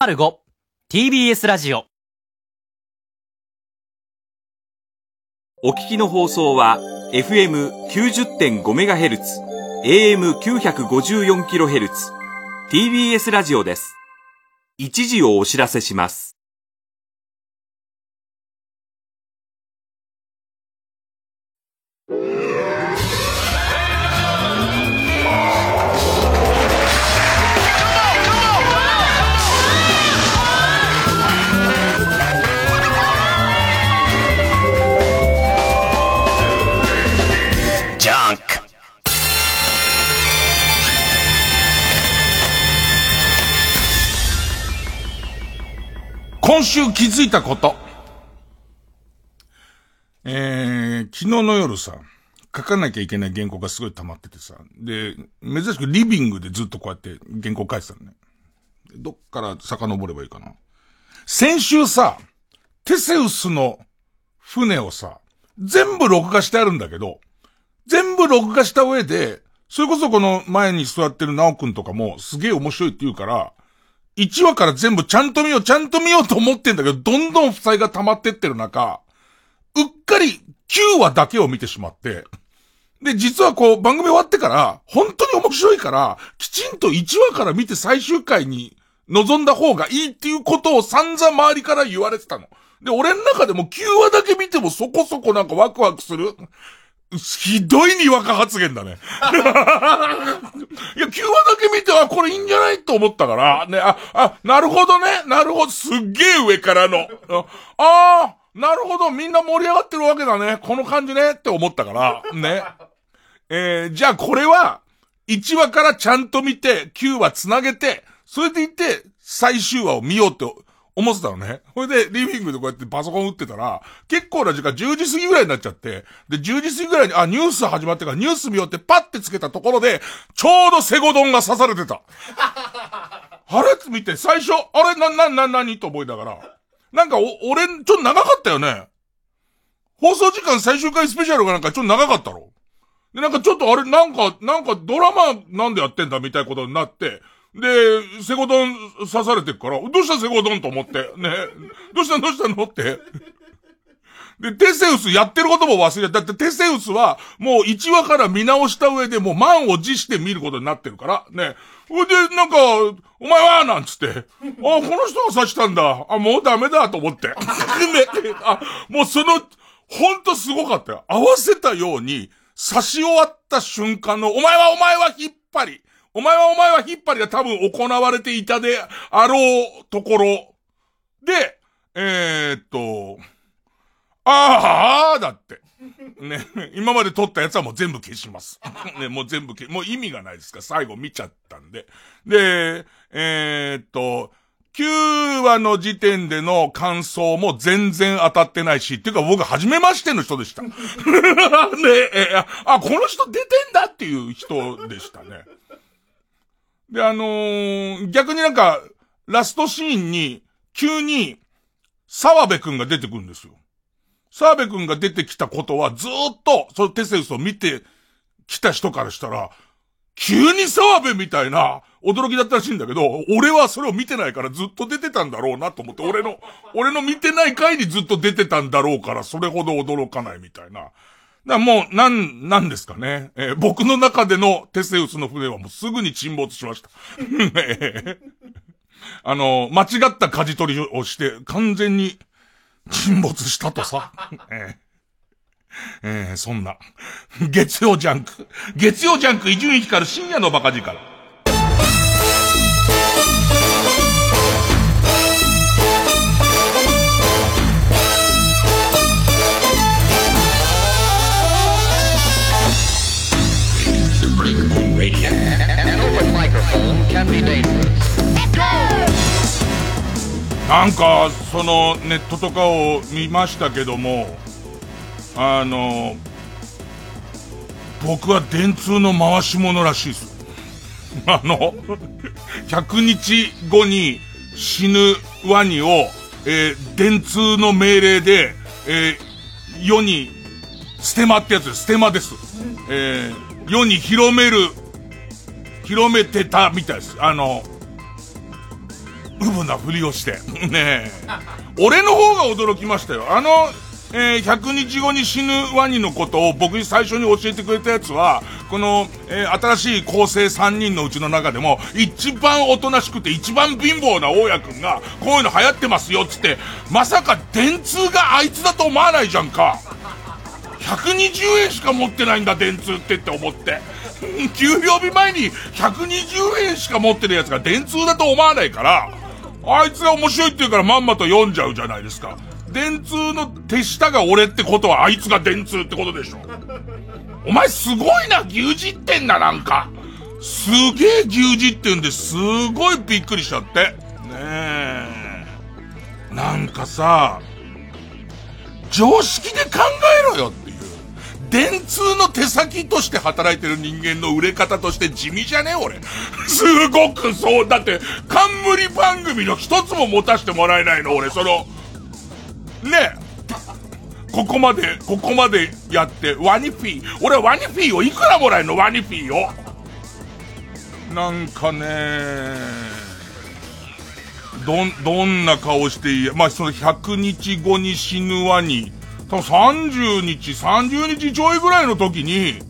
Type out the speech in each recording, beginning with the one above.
5TBS ラジオお聞きの放送は FM90.5MHz、AM954kHz、TBS ラジオです。一時をお知らせします。今週気づいたこと。えー、昨日の夜さ、書かなきゃいけない原稿がすごい溜まっててさ、で、珍しくリビングでずっとこうやって原稿書いてたのね。どっから遡ればいいかな。先週さ、テセウスの船をさ、全部録画してあるんだけど、全部録画した上で、それこそこの前に座ってるナオくんとかもすげえ面白いって言うから、1話から全部ちゃんと見よう、ちゃんと見ようと思ってんだけど、どんどん負債が溜まってってる中、うっかり9話だけを見てしまって、で、実はこう番組終わってから、本当に面白いから、きちんと1話から見て最終回に臨んだ方がいいっていうことを散々周りから言われてたの。で、俺の中でも9話だけ見てもそこそこなんかワクワクする。ひどいにわか発言だね。いや、9話だけ見て、あ、これいいんじゃないと思ったから、ね、あ、あ、なるほどね、なるほど、すっげえ上からの。ああ、なるほど、みんな盛り上がってるわけだね。この感じね、って思ったから、ね。えー、じゃあこれは、1話からちゃんと見て、9話つなげて、それでいって、最終話を見ようって思ってたのね。それで、リビングでこうやってパソコン打ってたら、結構な時間10時過ぎぐらいになっちゃって、で、10時過ぎぐらいに、あ、ニュース始まってからニュース見ようってパッてつけたところで、ちょうどセゴドンが刺されてた。あれ？って見て、最初、あれ？な、な、な、なにと思いながら。なんか、お、俺、ちょっと長かったよね。放送時間最終回スペシャルがなんかちょっと長かったろ。で、なんかちょっとあれ、なんか、なんかドラマなんでやってんだ？みたいなことになって、で、セゴドン刺されてっから、どうしたセゴドンと思って、ね。どうしたどうしたの？って。で、テセウスやってることも忘れた。だってテセウスは、もう1話から見直した上でもう満を持して見ることになってるから、ね。ほいで、なんか、お前は？なんつって、あ、この人が刺したんだ。あ、もうダメだと思って。ね、あ、もうその、ほんとすごかったよ。合わせたように、刺し終わった瞬間の、お前はお前は引っ張り。お前はお前は引っ張りが多分行われていたであろうところ。で、えー、っと、ああだって。ね、今まで撮ったやつはもう全部消します。ね、もう全部消、もう意味がないですから、最後見ちゃったんで。で、えー、っと、9話の時点での感想も全然当たってないし、っていうか僕初めましての人でした。ねえーあ、この人出てんだっていう人でしたね。で、あのー逆になんか、ラストシーンに、急に、沢部くんが出てくるんですよ。沢部くんが出てきたことは、ずっと、そのテセウスを見てきた人からしたら、急に沢部みたいな、驚きだったらしいんだけど、俺はそれを見てないからずっと出てたんだろうなと思って、俺の、俺の見てない回にずっと出てたんだろうから、それほど驚かないみたいな。だもう、なん、なんですかね。えー僕の中でのテセウスの船はもうすぐに沈没しました。あの、間違った舵取りをして、完全に沈没したとさ。えーえそんな。月曜ジャンク。月曜ジャンク伊集院光る深夜のバカ力。なんか、そのネットとかを見ましたけども、あの、僕は電通の回し者らしいです。あの、100日後に死ぬワニを、えー電通の命令で、えー世に、ステマってやつです。ステマです。えー世に広める、広めてたみたいです。あの、うぶなふりをして。ねえ。俺の方が驚きましたよ。あの、えー、100日後に死ぬワニのことを僕に最初に教えてくれたやつは、この、えー、新しい構成3人のうちの中でも、一番おとなしくて一番貧乏な大家くんが、こういうの流行ってますよっ、つって、まさか電通があいつだと思わないじゃんか。120円しか持ってないんだ、電通ってって思って。給料日前に120円しか持ってるやつが電通だと思わないから、あいつが面白いって言うからまんまと読んじゃうじゃないですか。電通の手下が俺ってことはあいつが電通ってことでしょ。お前すごいな、牛耳ってんだ、なんか。すげえ牛耳ってんですごいびっくりしちゃって。ねえ。なんかさ、常識で考えろよって。電通の手先として働いてる人間の売れ方として地味じゃねえ俺。すごくそう。だって、冠番組の一つも持たせてもらえないの俺、その、ねここまで、ここまでやって、ワニフィー。俺はワニフィーをいくらもらえるの？ワニフィーを。なんかねどん、どんな顔していい？まあ、その100日後に死ぬワニ。多分30日、30日ちょいぐらいの時に、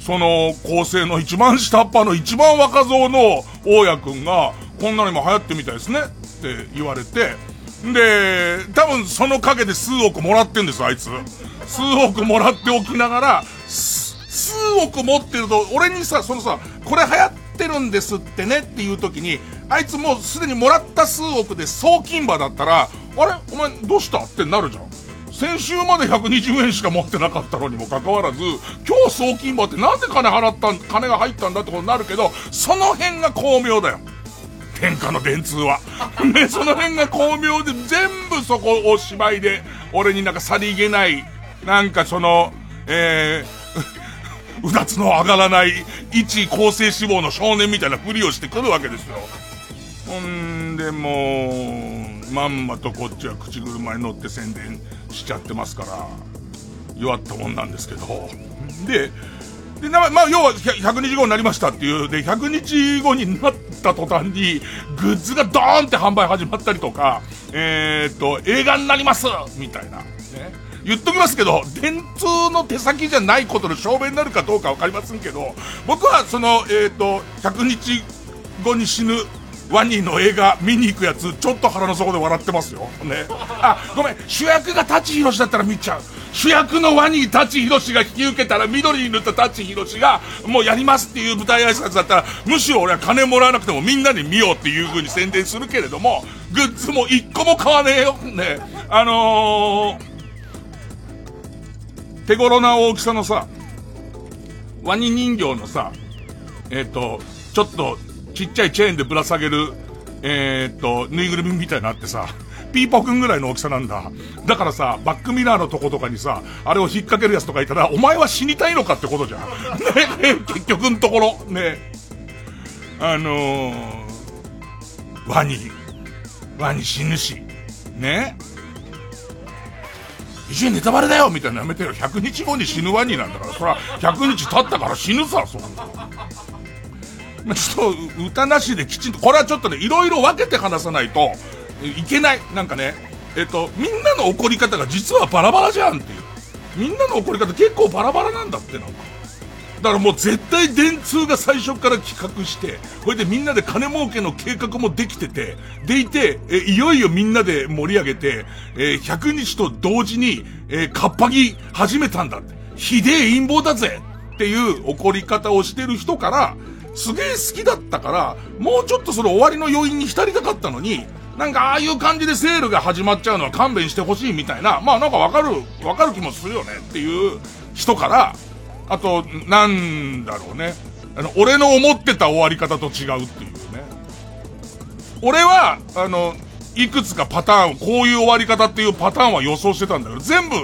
その、構成の一番下っ端の一番若造の大家くんが、こんなの今流行ってみたいですねって言われて、で、多分その陰で数億もらってんですあいつ。数億もらっておきながら、数億持ってると、俺にさ、そのさ、これ流行ってるんですってねっていう時に、あいつもうすでにもらった数億で送金場だったら、あれ？お前どうした？ってなるじゃん。先週まで120円しか持ってなかったのにもかかわらず、今日送金場ってなんで金払ったん、金が入ったんだってことになるけど、その辺が巧妙だよ。天下の電通は。で、その辺が巧妙で、全部そこを芝居で、俺になんかさりげない、なんかその、えー、うだつの上がらない、一構成志望の少年みたいなふりをしてくるわけですよ。ほんで、もう、まんまとこっちは口車に乗って宣伝しちゃってますから、弱ったもんなんですけど。で、で、まあ、要は100日後になりましたっていう、で、100日後になった途端に、グッズがドーンって販売始まったりとか、えー、っと、映画になりますみたいな。ね。言っときますけど、電通の手先じゃないことの証明になるかどうかわかりませんけど、僕はその、えー、っと、100日後に死ぬワニの映画見に行くやつ、ちょっと腹の底で笑ってますよ。ね。あ、ごめん、主役が舘ひろしだったら見ちゃう。主役のワニ舘ひろしが引き受けたら緑に塗った舘ひろしがもうやりますっていう舞台挨拶だったらむしろ俺は金もらわなくてもみんなに見ようっていう風に宣伝するけれどもグッズも一個も買わねえよ。ね。あのー、手頃な大きさのさ、ワニ人形のさ、えっ、ー、と、ちょっとちっちゃいチェーンでぶら下げる、えっ、と、ぬいぐるみみたいなのあってさ、ピーポくんぐらいの大きさなんだ。だからさ、バックミラーのとことかにさ、あれを引っ掛けるやつとかいたら、お前は死にたいのかってことじゃん。ね、結局のところ、ね。あのー、ワニ、ワニ死ぬし、ね。一緒にネタバレだよみたいなやめてよ。100日後に死ぬワニなんだから、そら、100日経ったから死ぬさ、そんな。ちょっと、歌なしできちんと、これはちょっとね、いろいろ分けて話さないと、いけない。なんかね、えっと、みんなの怒り方が実はバラバラじゃんっていう。みんなの怒り方結構バラバラなんだってなんか。だからもう絶対電通が最初から企画して、これでみんなで金儲けの計画もできてて、でいて、え、いよいよみんなで盛り上げて、えー、100日と同時に、えー、かっぱぎ始めたんだって。ひでえ陰謀だぜっていう怒り方をしてる人から、すげえ好きだったから、もうちょっとその終わりの余韻に浸りたかったのに、なんかああいう感じでセールが始まっちゃうのは勘弁してほしいみたいな、まあなんかわかる、わかる気もするよねっていう人から、あと、なんだろうね。あの、俺の思ってた終わり方と違うっていうね。俺は、あの、いくつかパターン、こういう終わり方っていうパターンは予想してたんだけど、全部、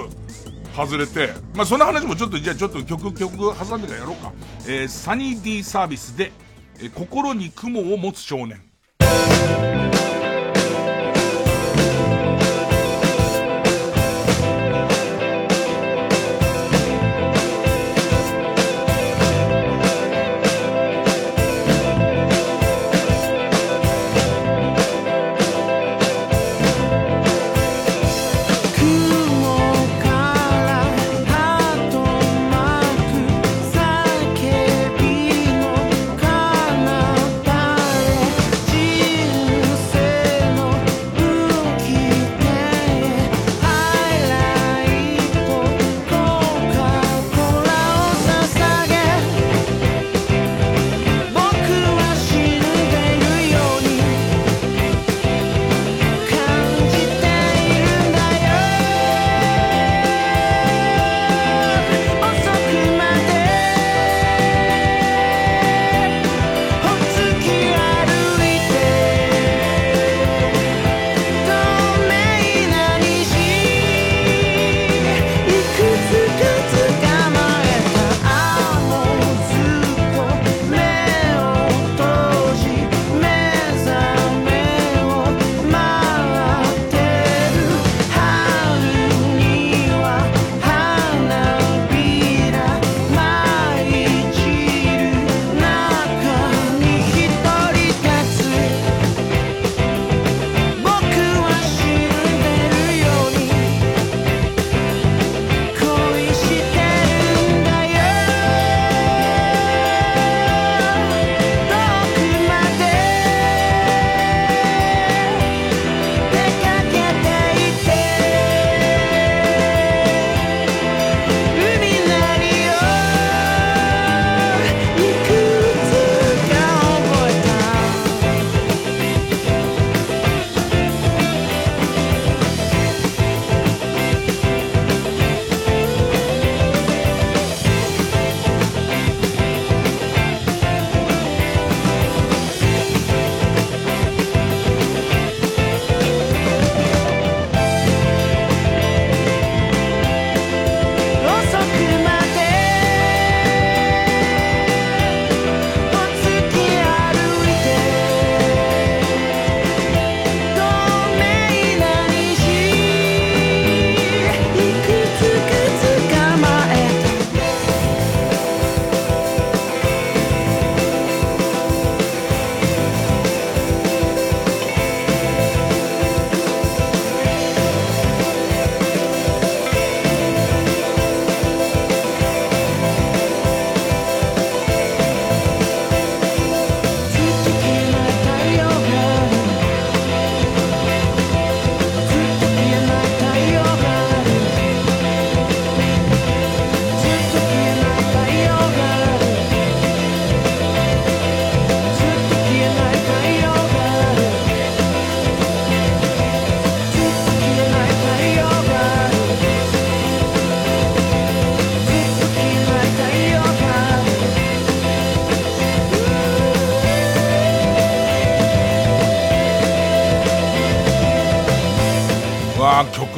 外れて、まあその話もちょっと、じゃあちょっと曲、曲挟んでからやろうか。えー、サニー D サービスで、えー、心に雲を持つ少年。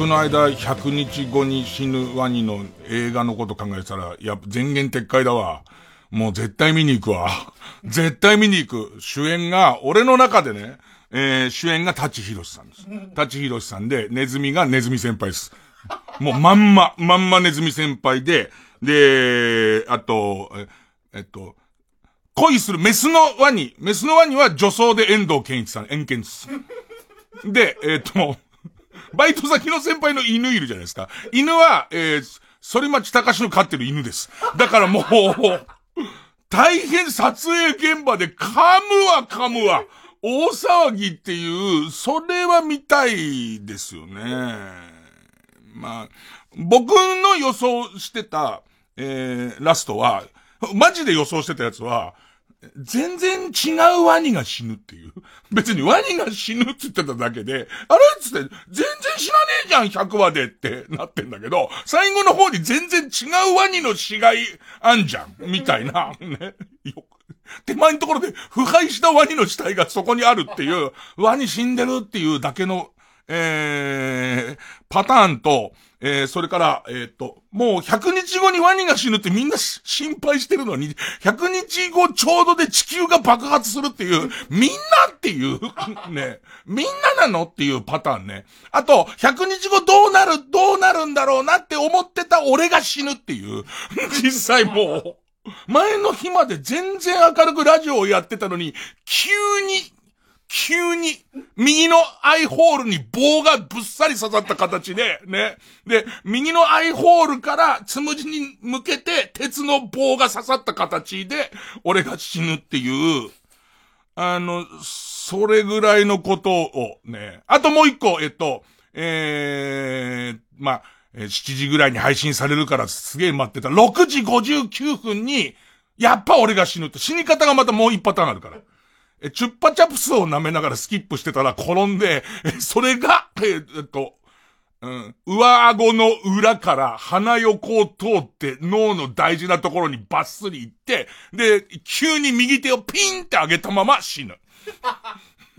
の間、100日後に死ぬワニの映画のこと考えてたら、いや、全言撤回だわ。もう絶対見に行くわ。絶対見に行く。主演が、俺の中でね、えー、主演が舘ひろしさんです。舘ひろしさんで、ネズミがネズミ先輩です。もうまんま、まんまネズミ先輩で、で、あと、えっと、恋するメスのワニ。メスのワニは女装で遠藤健一さん、遠健です。で、えっと、バイト先の先輩の犬いるじゃないですか。犬は、えー、反町隆史の飼ってる犬です。だからもう、大変撮影現場で噛むわ噛むわ。大騒ぎっていう、それは見たいですよね。まあ、僕の予想してた、えー、ラストは、マジで予想してたやつは、全然違うワニが死ぬっていう。別にワニが死ぬって言ってただけで、あれっつって、全然死なねえじゃん、100話でって なってんだけど、最後の方に全然違うワニの死骸あんじゃん、みたいな、ね。よ手前のところで腐敗したワニの死体がそこにあるっていう、ワニ死んでるっていうだけの、えー、パターンと、えー、それから、えー、っと、もう100日後にワニが死ぬってみんな心配してるのに、100日後ちょうどで地球が爆発するっていう、みんなっていう、ね、みんななのっていうパターンね。あと、100日後どうなる、どうなるんだろうなって思ってた俺が死ぬっていう、実際もう、前の日まで全然明るくラジオをやってたのに、急に急に、右のアイホールに棒がぶっさり刺さった形で、ね。で、右のアイホールからつむじに向けて鉄の棒が刺さった形で、俺が死ぬっていう、あの、それぐらいのことをね。あともう一個、えっと、えー、まあ、7時ぐらいに配信されるからすげえ待ってた。6時59分に、やっぱ俺が死ぬって。死に方がまたもう一パターンあるから。え、チュッパチャプスを舐めながらスキップしてたら転んで、それが、えっと、うん、上顎の裏から鼻横を通って脳の大事なところにバッスリ行って、で、急に右手をピンって上げたまま死ぬ。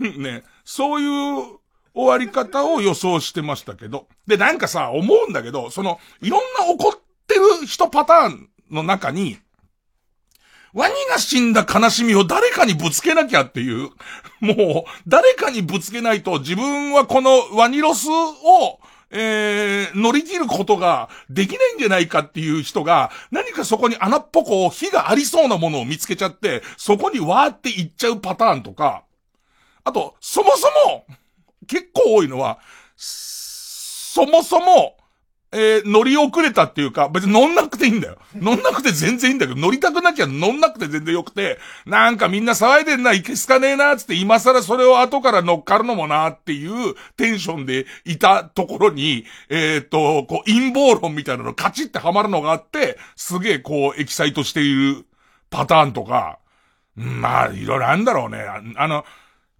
ね、そういう終わり方を予想してましたけど。で、なんかさ、思うんだけど、その、いろんな怒ってる人パターンの中に、ワニが死んだ悲しみを誰かにぶつけなきゃっていう、もう、誰かにぶつけないと自分はこのワニロスを、えー、乗り切ることができないんじゃないかっていう人が、何かそこに穴っぽこ火がありそうなものを見つけちゃって、そこにわーっていっちゃうパターンとか、あと、そもそも、結構多いのは、そもそも、えー、乗り遅れたっていうか、別に乗んなくていいんだよ。乗んなくて全然いいんだけど、乗りたくなきゃ乗んなくて全然よくて、なんかみんな騒いでんな、いけすかねえな、つって今更それを後から乗っかるのもな、っていうテンションでいたところに、えっ、ー、と、こう、陰謀論みたいなのカチってはまるのがあって、すげえこう、エキサイトしているパターンとか、まあ、いろいろあるんだろうね。あの、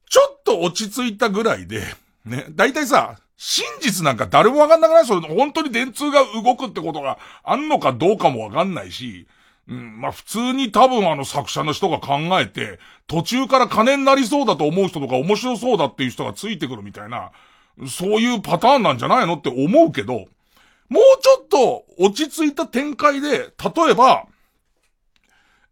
ちょっと落ち着いたぐらいで、ね、大体さ、真実なんか誰もわかんなくない？それ、本当に電通が動くってことがあんのかどうかもわかんないし、うん、まあ普通に多分あの作者の人が考えて、途中から金になりそうだと思う人とか面白そうだっていう人がついてくるみたいな、そういうパターンなんじゃないのって思うけど、もうちょっと落ち着いた展開で、例えば、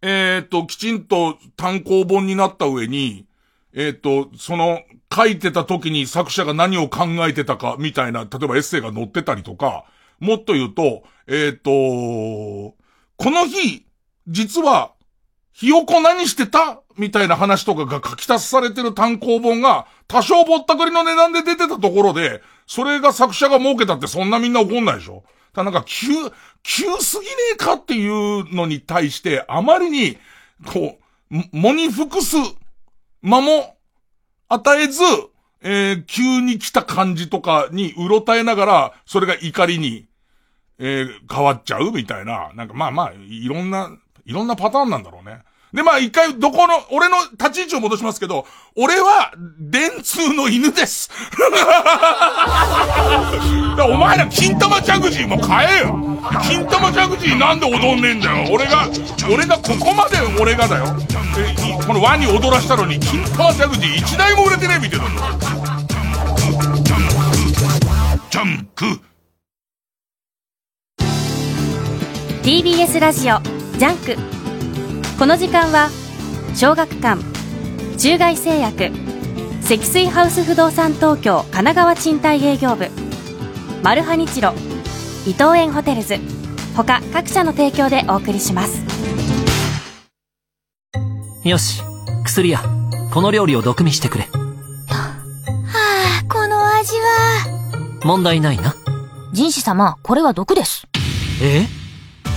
えっ、ー、と、きちんと単行本になった上に、えっ、ー、と、その、書いてた時に作者が何を考えてたかみたいな、例えばエッセイが載ってたりとか、もっと言うと、えっ、ー、と、この日、実は、ひよこ何してた？みたいな話とかが書き足されてる単行本が、多少ぼったくりの値段で出てたところで、それが作者が儲けたってそんなみんな怒んないでしょ。ただなんか、急、急すぎねえかっていうのに対して、あまりに、こう、もに服す間も与えず、えー、急に来た感じとかにうろたえながら、それが怒りに、えー、変わっちゃうみたいな、なんかまあまあ、いろんな、いろんなパターンなんだろうね。で、まあ一回、どこの、俺の立ち位置を戻しますけど、俺は、電通の犬です。お前ら、金玉ジャグジーも買えよ金玉ジャグジーなんで踊んねえんだよ俺が、俺がここまで俺がだよ。え、この輪に踊らしたのに、金玉ジャグジー一台も売れてねえみたいなの。ジャンク TBS ラジオジャンクこの時間は小学館中外製薬積水ハウス不動産東京神奈川賃貸営業部マルハニチロ伊藤園ホテルズ他各社の提供でお送りしますよし薬屋この料理を毒味してくれはあ、この味は。問題ないな人士様、これは毒です。え？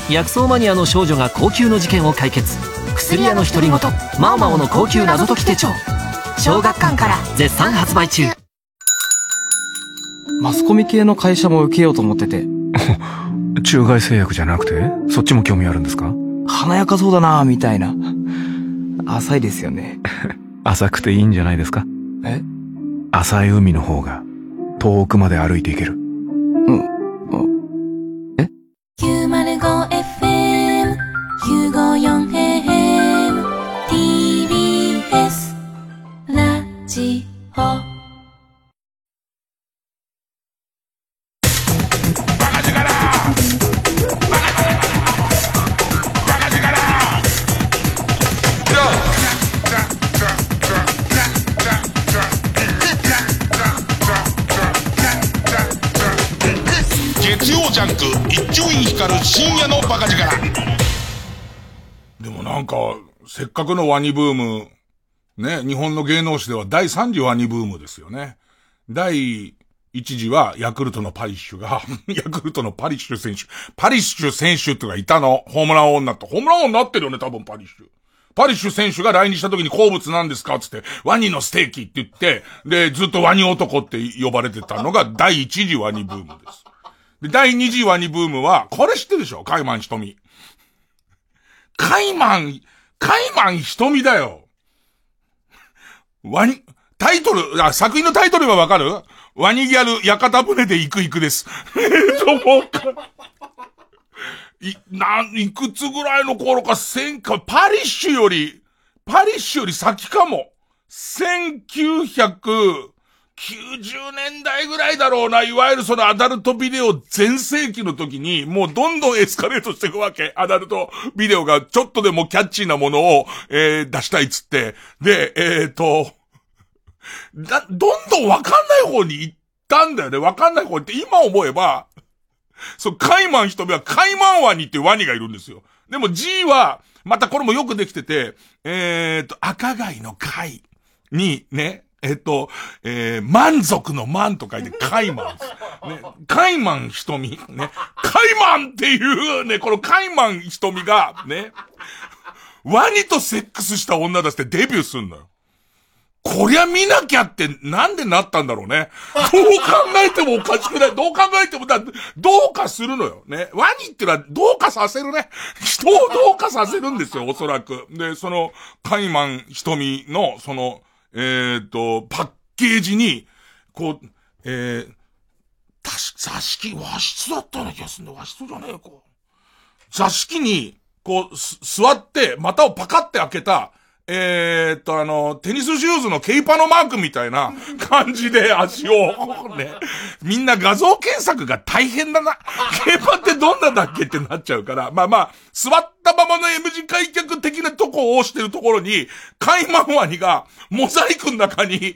薬草マニアの少女が高級の事件を解決。薬屋の独り言。マオマオの高級謎解き手帳。小学館から絶賛発売中。マスコミ系の会社も受けようと思ってて、中外製薬じゃなくて？そっちも興味あるんですか？華やかそうだなみたいな。浅いですよね。浅くていいんじゃないですか？え？浅い海の方が遠くまで歩いていける。うん。せっかくのワニブーム、ね、日本の芸能史では第3次ワニブームですよね。第1次はヤクルトのパリッシュが、ヤクルトのパリッシュ選手、パリッシュ選手ってのがいたの。ホームラン王になった。ホームラン王になってるよね、多分パリッシュ。パリッシュ選手が来日した時に好物なんですか？つって、ワニのステーキって言って、で、ずっとワニ男って呼ばれてたのが第1次ワニブームです。で、第2次ワニブームは、これ知ってるでしょ？カイマン瞳。カイマン、カイマン瞳だよ。ワニ、タイトル、あ、作品のタイトルはわかる？ワニギャル、屋形船で行く行くです。えっと、もうか、い、なん、いくつぐらいの頃か、千か、パリッシュより、パリッシュより先かも。90年代ぐらいだろうな、いわゆるそのアダルトビデオ全盛期の時に、もうどんどんエスカレートしていくわけ。アダルトビデオがちょっとでもキャッチーなものを、えー出したいっつって。で、えっ、と、だ、どんどんわかんない方に行ったんだよね。わかんない方って、今思えば、そう、カイマン瞳はカイマンワニっていうワニがいるんですよ。でも G は、またこれもよくできてて、えっ、と、赤貝の貝に、ね、えっ、と、えー、満足の満と書いてカイマン。ね、カイマン瞳。ね、カイマンっていうね、このカイマン瞳が、ね、ワニとセックスした女だってデビューすんのよ。こりゃ見なきゃってなんでなったんだろうね。どう考えてもおかしくない。どう考えてもだ、どうかするのよ。ね。ワニってのはどうかさせるね。人をどうかさせるんですよ、おそらく。で、その、カイマン瞳の、その、えっ、と、パッケージに、こう、えー、たし、座敷、和室だったような気がするんだ。和室じゃねえか。座敷に、こう、す座って、股をパカって開けた、えー、っと、あの、テニスシューズのケイパのマークみたいな感じで足を、ね。みんな画像検索が大変だな。ケイパってどんなんだっけってなっちゃうから。まあまあ、座ったままの M 字開脚的なとこを押してるところに、カイマンワニが、モザイクの中に、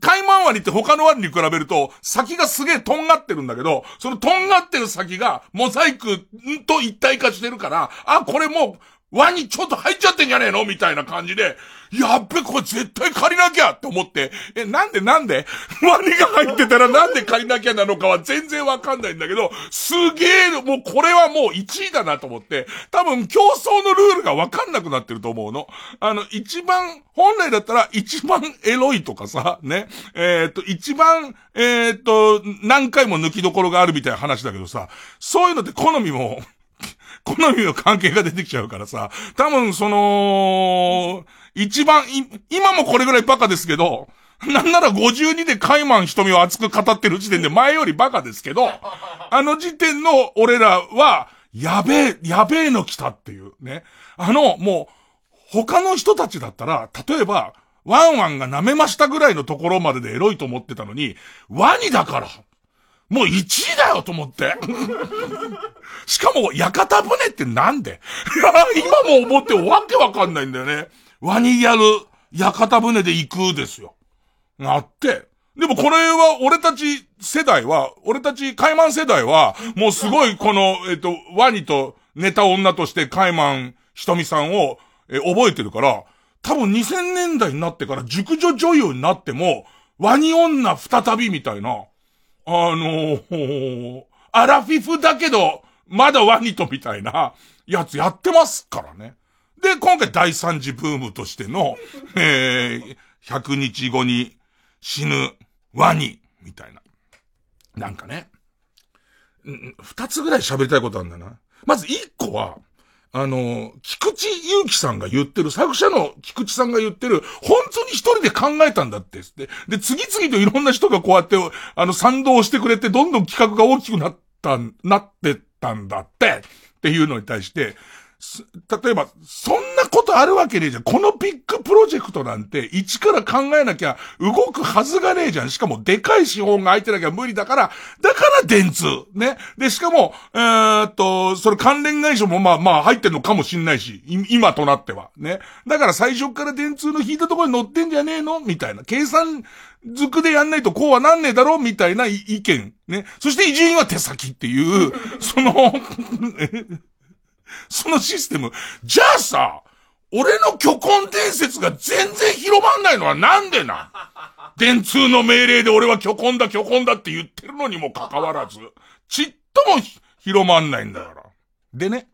カイマンワニって他のワニに比べると、先がすげえとんがってるんだけど、そのとんがってる先が、モザイクと一体化してるから、あ、これもう、ワニちょっと入っちゃってんじゃねえの？みたいな感じで、やっべ、これ絶対借りなきゃって思って、え、なんでなんで？ワニが入ってたらなんで借りなきゃなのかは全然わかんないんだけど、すげえ、もうこれはもう1位だなと思って、多分競争のルールがわかんなくなってると思うの。あの、一番、本来だったら一番エロいとかさ、ね、えっ、と、一番、えっ、と、何回も抜きどころがあるみたいな話だけどさ、そういうのって好みも、好みの関係が出てきちゃうからさ、多分その、一番、今もこれぐらいバカですけど、なんなら52でカイマン瞳を熱く語ってる時点で前よりバカですけど、あの時点の俺らは、やべえ、やべえの来たっていうね。あの、もう、他の人たちだったら、例えば、ワンワンが舐めましたぐらいのところまででエロいと思ってたのに、ワニだから、もう1位だよと思って。しかも、屋形船ってなんで？今も思ってわけわかんないんだよね。ワニやる屋形船で行くですよ。あって。でもこれは、俺たち世代は、俺たちカイマン世代は、もうすごいこの、えっと、ワニと寝た女としてカイマンひとみさんを、え覚えてるから、多分2000年代になってから熟女女優になっても、ワニ女再びみたいな、あのー、アラフィフだけど、まだワニとみたいな、やつやってますからね。で、今回第三次ブームとしての、えー、100日後に死ぬワニ、みたいな。なんかね、二つぐらい喋りたいことあるんだな。まず一個は、あの、菊池祐樹さんが言ってる、作者の菊池さんが言ってる、本当に一人で考えたんだって。で、で、次々といろんな人がこうやって、あの、賛同してくれて、どんどん企画が大きくなった、なってったんだって、っていうのに対して、例えば、そんなことあるわけねえじゃん。このビッグプロジェクトなんて、一から考えなきゃ動くはずがねえじゃん。しかも、でかい資本が空いてなきゃ無理だから、だから電通。ね。で、しかも、えー、っと、それ関連会社もまあまあ入ってんのかもしんないし、今となっては。ね。だから最初から電通の引いたところに乗ってんじゃねえの？みたいな。計算、づくでやんないとこうはなんねえだろ？みたいな意見。ね。そして伊集院は手先っていう、その、そのシステム。じゃあさ、俺の虚婚伝説が全然広まんないのはなんでな 電通の命令で俺は虚婚だ虚婚だって言ってるのにもかかわらず、ちっとも広まんないんだから。でね、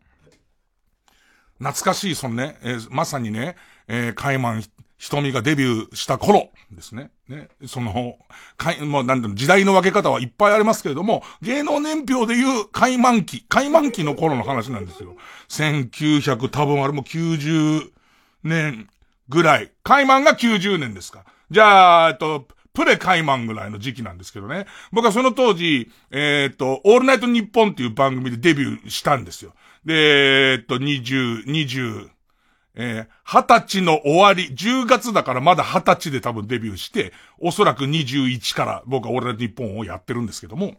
懐かしい、そのね、えー、まさにね、えー、カイマン瞳がデビューした頃ですね。ね。その、かい、もうなんだろ、時代の分け方はいっぱいありますけれども、芸能年表でいう開満期、開満期の頃の話なんですよ。1900多分あれも90年ぐらい。開満が90年ですか。じゃあ、えっと、プレカイマンぐらいの時期なんですけどね。僕はその当時、えー、っと、オールナイトニッポンっていう番組でデビューしたんですよ。で、えー、っと、20、20、えー、二十歳の終わり、10月だからまだ二十歳で多分デビューして、おそらく21から僕は俺ら日本をやってるんですけども、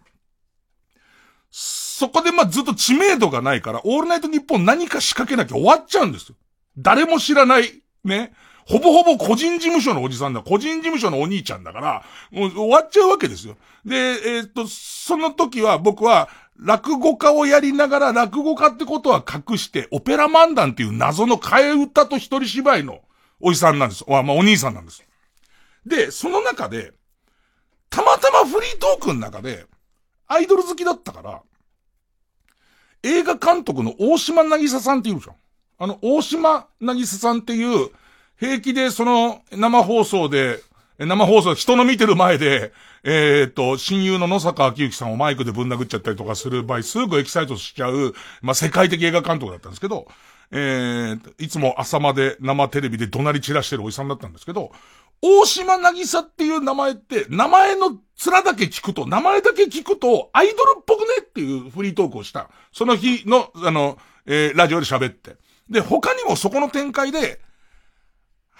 そこでまあずっと知名度がないから、オールナイト日本何か仕掛けなきゃ終わっちゃうんですよ。誰も知らない、ね。ほぼほぼ個人事務所のおじさんだ。個人事務所のお兄ちゃんだから、もう終わっちゃうわけですよ。で、えー、っと、その時は僕は、落語家をやりながら落語家ってことは隠して、オペラ漫談っていう謎の替え歌と一人芝居のおじさんなんです。まあ、お兄さんなんです。で、その中で、たまたまフリートークの中で、アイドル好きだったから、映画監督の大島なぎささんっているじゃん。あの、大島なぎささんっていう、平気でその生放送で、生放送、人の見てる前で、えっ、と、親友の野坂昭之さんをマイクでぶん殴っちゃったりとかする場合、すぐエキサイトしちゃう、まあ、世界的映画監督だったんですけど、えー、いつも朝まで生テレビで怒鳴り散らしてるおじさんだったんですけど、大島なぎさっていう名前って、名前の面だけ聞くと、名前だけ聞くと、アイドルっぽくねっていうフリートークをした。その日の、あの、えー、ラジオで喋って。で、他にもそこの展開で、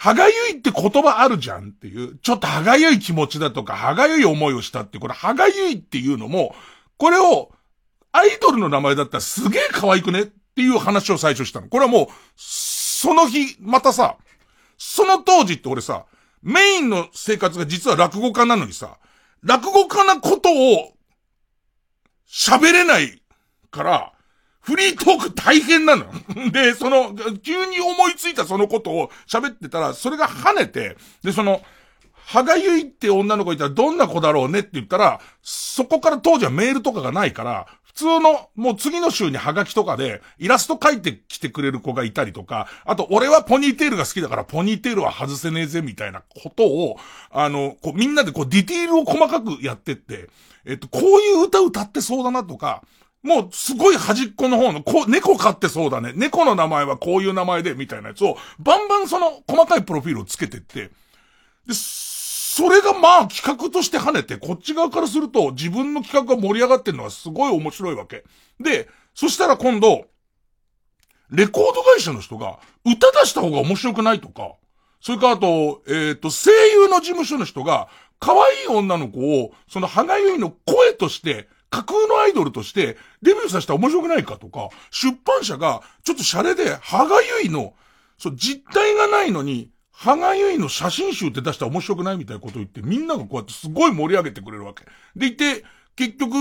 歯がゆいって言葉あるじゃんっていう、ちょっと歯がゆい気持ちだとか、歯がゆい思いをしたって、これ歯がゆいっていうのも、これを、アイドルの名前だったらすげえ可愛くねっていう話を最初したの。これはもう、その日、またさ、その当時って俺さ、メインの生活が実は落語家なのにさ、落語家なことを喋れないから、フリートーク大変なの。で、その、急に思いついたそのことを喋ってたら、それが跳ねて、で、その、歯がゆいって女の子いたらどんな子だろうねって言ったら、そこから当時はメールとかがないから、普通の、もう次の週にハガキとかで、イラスト描いてきてくれる子がいたりとか、あと、俺はポニーテールが好きだから、ポニーテールは外せねえぜ、みたいなことを、あの、こう、みんなでこう、ディティールを細かくやってって、えっと、こういう歌歌ってそうだなとか、もう、すごい端っこの方の、こ、猫飼ってそうだね。猫の名前はこういう名前で、みたいなやつを、バンバンその、細かいプロフィールをつけてって、で、それがまあ企画として跳ねて、こっち側からすると自分の企画が盛り上がってるのはすごい面白いわけ。で、そしたら今度、レコード会社の人が歌出した方が面白くないとか、それからあと、えっ、ー、と、声優の事務所の人が可愛い女の子を、その、歯がゆいの声として、架空のアイドルとして、デビューさせたら面白くないかとか、出版社が、ちょっとシャレで、歯がゆいの、そう、実体がないのに、歯がゆいの写真集って出したら面白くないみたいなことを言って、みんながこうやってすごい盛り上げてくれるわけ。でいて、結局、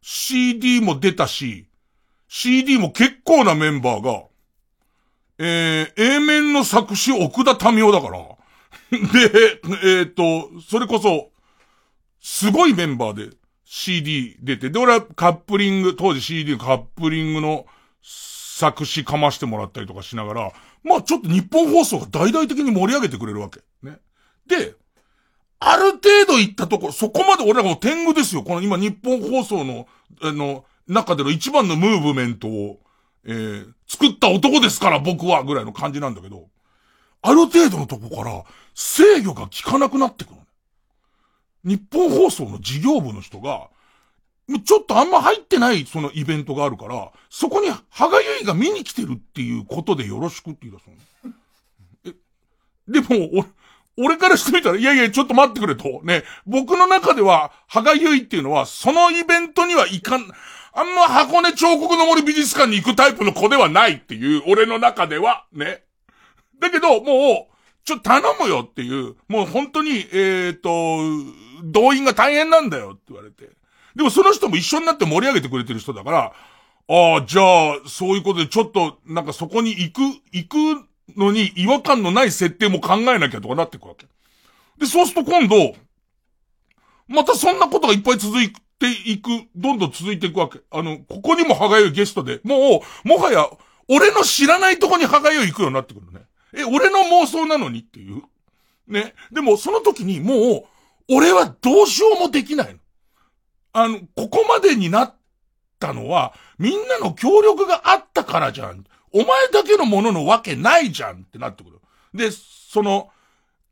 CD も出たし、CD も結構なメンバーが、えー、A 面の作詞奥田民生だから。で、えっ、ー、と、それこそ、すごいメンバーで CD 出て、で、俺はカップリング、当時 CD カップリングの作詞かましてもらったりとかしながら、まあちょっと日本放送が大々的に盛り上げてくれるわけ。ね。で、ある程度行ったところ、そこまで俺らも天狗ですよ。この今日本放送の、あの、中での一番のムーブメントを、えー、作った男ですから僕は、ぐらいの感じなんだけど、ある程度のとこから制御が効かなくなってくる。日本放送の事業部の人が、ちょっとあんま入ってないそのイベントがあるから、そこに歯がゆいが見に来てるっていうことでよろしくって言い出すの。え、でも、俺からしてみたら、いやいや、ちょっと待ってくれと。ね、僕の中では、歯がゆいっていうのは、そのイベントには行かん、あんま箱根彫刻の森美術館に行くタイプの子ではないっていう、俺の中では、ね。だけど、もう、ちょっと頼むよっていう、もう本当に、えっ、ー、と、動員が大変なんだよって言われて。でもその人も一緒になって盛り上げてくれてる人だから、ああ、じゃあ、そういうことでちょっと、なんかそこに行く、行くのに違和感のない設定も考えなきゃとかなっていくわけ。で、そうすると今度、またそんなことがいっぱい続いていく、どんどん続いていくわけ。あの、ここにも歯がゆいゲストで、もう、もはや、俺の知らないとこに歯がゆい行くようになってくるね。え、俺の妄想なのにっていう。ね。でも、その時にもう、俺はどうしようもできないの。あの、ここまでになったのは、みんなの協力があったからじゃん。お前だけのもののわけないじゃんってなってくる。で、その、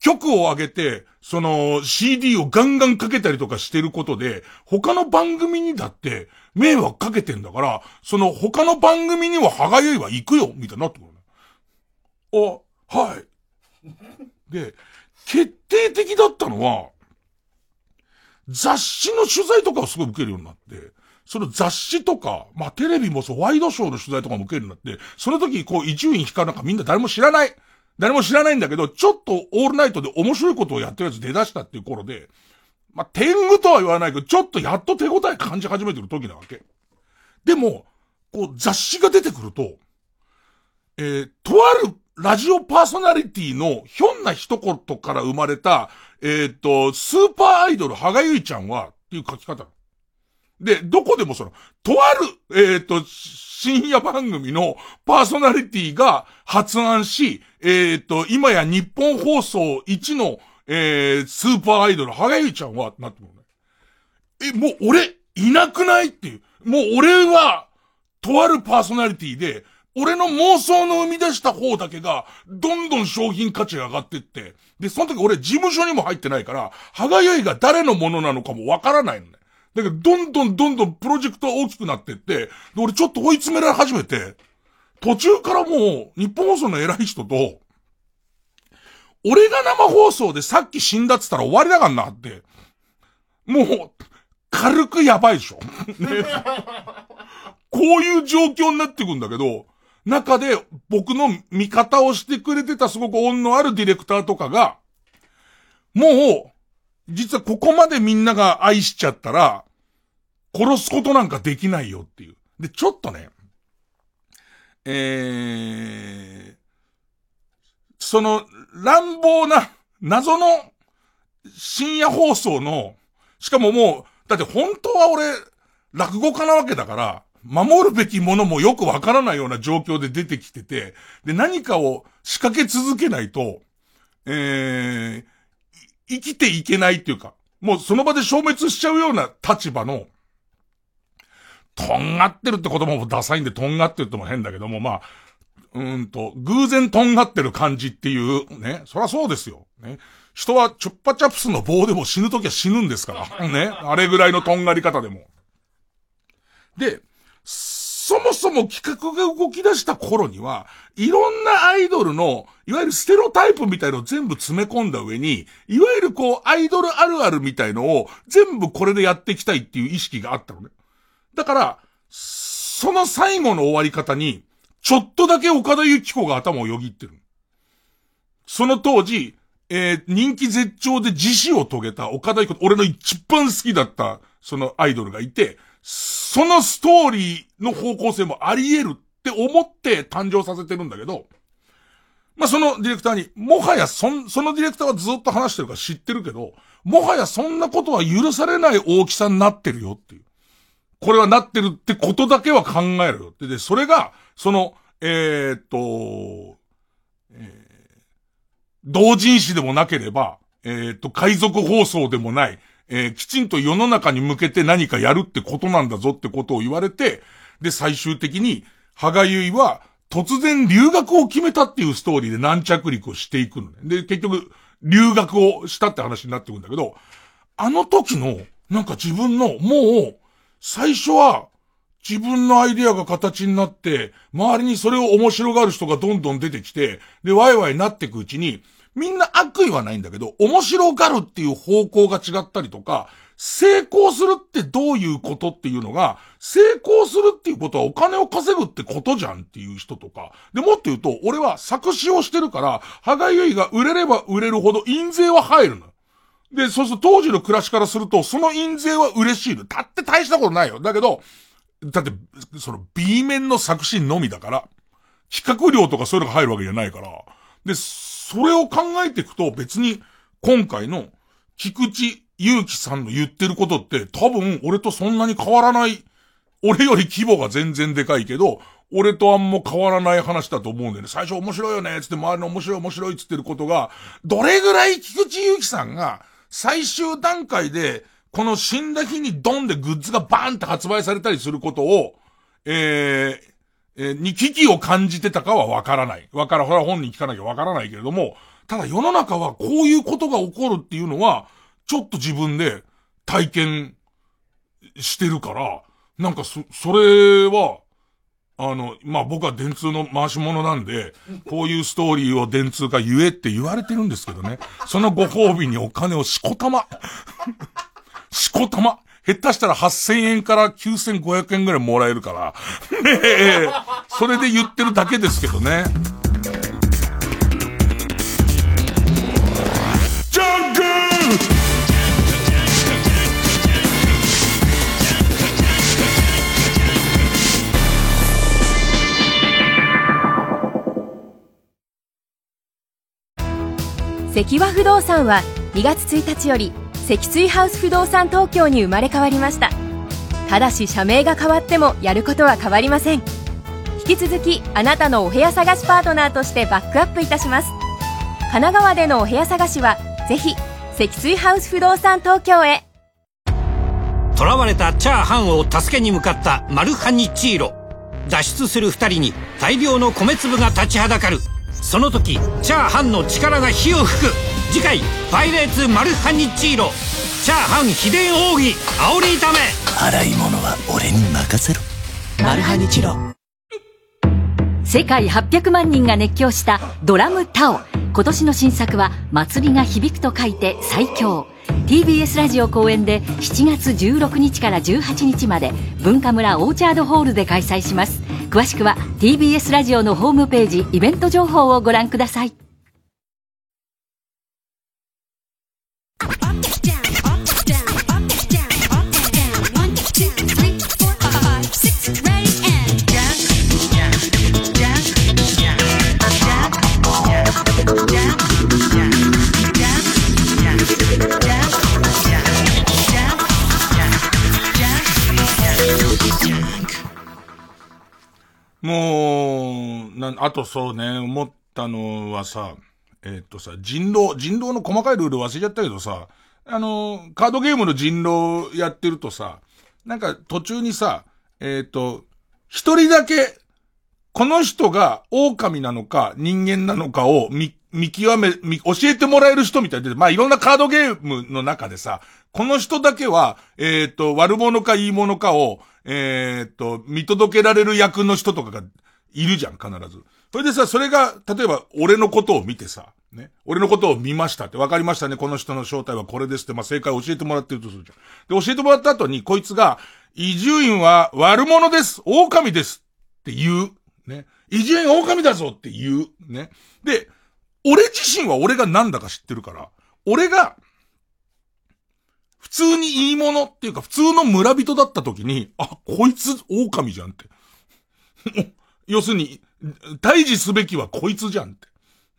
曲を上げて、その CD をガンガンかけたりとかしてることで、他の番組にだって迷惑かけてんだから、その他の番組には歯がゆいは行くよみたいになってくる。あ、はい。で、決定的だったのは、雑誌の取材とかをすごい受けるようになって、その雑誌とか、まあ、テレビもそう、ワイドショーの取材とかも受けるようになって、その時こう、伊集院光なんかみんな誰も知らない。誰も知らないんだけど、ちょっとオールナイトで面白いことをやってるやつ出だしたっていう頃で、まあ、天狗とは言わないけど、ちょっとやっと手応え感じ始めてる時なわけ。でも、こう、雑誌が出てくると、えー、とあるラジオパーソナリティのひょんな一言から生まれた、えっ、ー、と、スーパーアイドル、はがゆいちゃんは、っていう書き方。で、どこでもその、とある、えっ、ー、と、深夜番組のパーソナリティが発案し、えっ、ー、と、今や日本放送一の、えー、スーパーアイドル、はがゆいちゃんは、なってもね。え、もう俺、いなくないっていう。もう俺は、とあるパーソナリティで、俺の妄想の生み出した方だけが、どんどん商品価値が上がってって、で、その時俺事務所にも入ってないから、歯がゆいが誰のものなのかもわからないのね。だけど、どんどんどんどんプロジェクトが大きくなってって、で、俺ちょっと追い詰められ始めて、途中からもう、日本放送の偉い人と、俺が生放送でさっき死んだって言ったら終わりだからなって、もう、軽くやばいでしょ。ね。こういう状況になってくんだけど、中で僕の味方をしてくれてたすごく恩のあるディレクターとかが、もう、実はここまでみんなが愛しちゃったら、殺すことなんかできないよっていう。で、ちょっとね、えー、その乱暴な謎の深夜放送の、しかももう、だって本当は俺、落語家なわけだから、守るべきものもよくわからないような状況で出てきてて、で、何かを仕掛け続けないと、えー、生きていけないっていうか、もうその場で消滅しちゃうような立場の、とんがってるって言葉もダサいんで、とんがってるっても変だけども、まあ、うんと、偶然とんがってる感じっていう、ね。そりゃそうですよ。ね。人はチュッパチャプスの棒でも死ぬときは死ぬんですから。ね。あれぐらいのとんがり方でも。で、そもそも企画が動き出した頃には、いろんなアイドルの、いわゆるステロタイプみたいのを全部詰め込んだ上に、いわゆるこう、アイドルあるあるみたいのを全部これでやっていきたいっていう意識があったのね。だから、その最後の終わり方に、ちょっとだけ岡田由紀子が頭をよぎってる。その当時、えー、人気絶頂で自死を遂げた岡田由紀子、俺の一番好きだった、そのアイドルがいて、そのストーリーの方向性もあり得るって思って誕生させてるんだけど、まあ、そのディレクターに、もはやそん、そのディレクターはずっと話してるから知ってるけど、もはやそんなことは許されない大きさになってるよっていう。これはなってるってことだけは考えるよって。で、それが、その、えー、っと、えー、同人誌でもなければ、えー、っと、海賊放送でもない、えー、きちんと世の中に向けて何かやるってことなんだぞってことを言われて、で、最終的に、羽賀結衣は、突然留学を決めたっていうストーリーで軟着陸をしていくのね。で、結局、留学をしたって話になってくんだけど、あの時の、なんか自分の、もう、最初は、自分のアイデアが形になって、周りにそれを面白がる人がどんどん出てきて、で、ワイワイなっていくうちに、みんな悪意はないんだけど、面白がるっていう方向が違ったりとか、成功するってどういうことっていうのが、成功するっていうことはお金を稼ぐってことじゃんっていう人とか。で、もっと言うと、俺は作詞をしてるから、羽賀結衣が売れれば売れるほど印税は入るの。で、そうすると当時の暮らしからすると、その印税は嬉しいの。だって大したことないよ。だけど、だって、その B 面の作詞のみだから、企画料とかそういうのが入るわけじゃないから。で、それを考えていくと別に今回の菊池祐希さんの言ってることって多分俺とそんなに変わらない。俺より規模が全然でかいけど、俺とあんま変わらない話だと思うんだよね。最初面白いよねつって周りの面白い面白いつってることが、どれぐらい菊池祐希さんが最終段階でこの死んだ日にドンでグッズがバーンって発売されたりすることを、えー、え、に危機を感じてたかはわからない。わから、ほら本人聞かなきゃわからないけれども、ただ世の中はこういうことが起こるっていうのは、ちょっと自分で体験してるから、なんかそ、それは、あの、まあ、僕は電通の回し物なんで、こういうストーリーを電通が言えって言われてるんですけどね。そのご褒美にお金をしこたま。しこたま。下手したら8000円から9500円ぐらいもらえるから。ねえ、それで言ってるだけですけどね。ジャンク関和不動産は2月1日より積水ハウス不動産東京に生まれ変わりました。ただし社名が変わってもやることは変わりません。引き続きあなたのお部屋探しパートナーとしてバックアップいたします。神奈川でのお部屋探しはぜひ積水ハウス不動産東京へ。囚われたチャーハンを助けに向かったマルハニチーロ。脱出する2人に大量の米粒が立ちはだかる。その時チャーハンの力が火を吹く。次回「パイレーツマルハニチーロ」チャーハン秘伝奥義煽り炒め。洗い物は俺に任せろ。マルハニチロ世界800万人が熱狂したドラムタオ。今年の新作は祭りが響くと書いて最強 TBS ラジオ公演で7月16日から18日まで文化村オーチャードホールで開催します。詳しくは TBS ラジオのホームページイベント情報をご覧ください。もう、な、あとそうね、思ったのはさ、えー、っとさ、人狼、人狼の細かいルール忘れちゃったけどさ、あの、カードゲームの人狼やってるとさ、なんか途中にさ、えー、っと、一人だけ、この人が狼なのか人間なのかを見、見極め、教えてもらえる人みたいで、まあいろんなカードゲームの中でさ、この人だけは、えっ、と、悪者かいい者かを、えっ、と、見届けられる役の人とかがいるじゃん、必ず。それでさ、それが、例えば、俺のことを見てさ、ね。俺のことを見ましたって、分かりましたね、この人の正体はこれですって、まあ、正解を教えてもらってるとするじゃん。で、教えてもらった後に、こいつが、伊集院は悪者です。狼ですって言う。ね。伊集院狼だぞって言う。ね。で、俺自身は俺が何だか知ってるから、俺が、普通にいいものっていうか、普通の村人だった時に、あ、こいつ狼じゃんって。要するに、退治すべきはこいつじゃんって。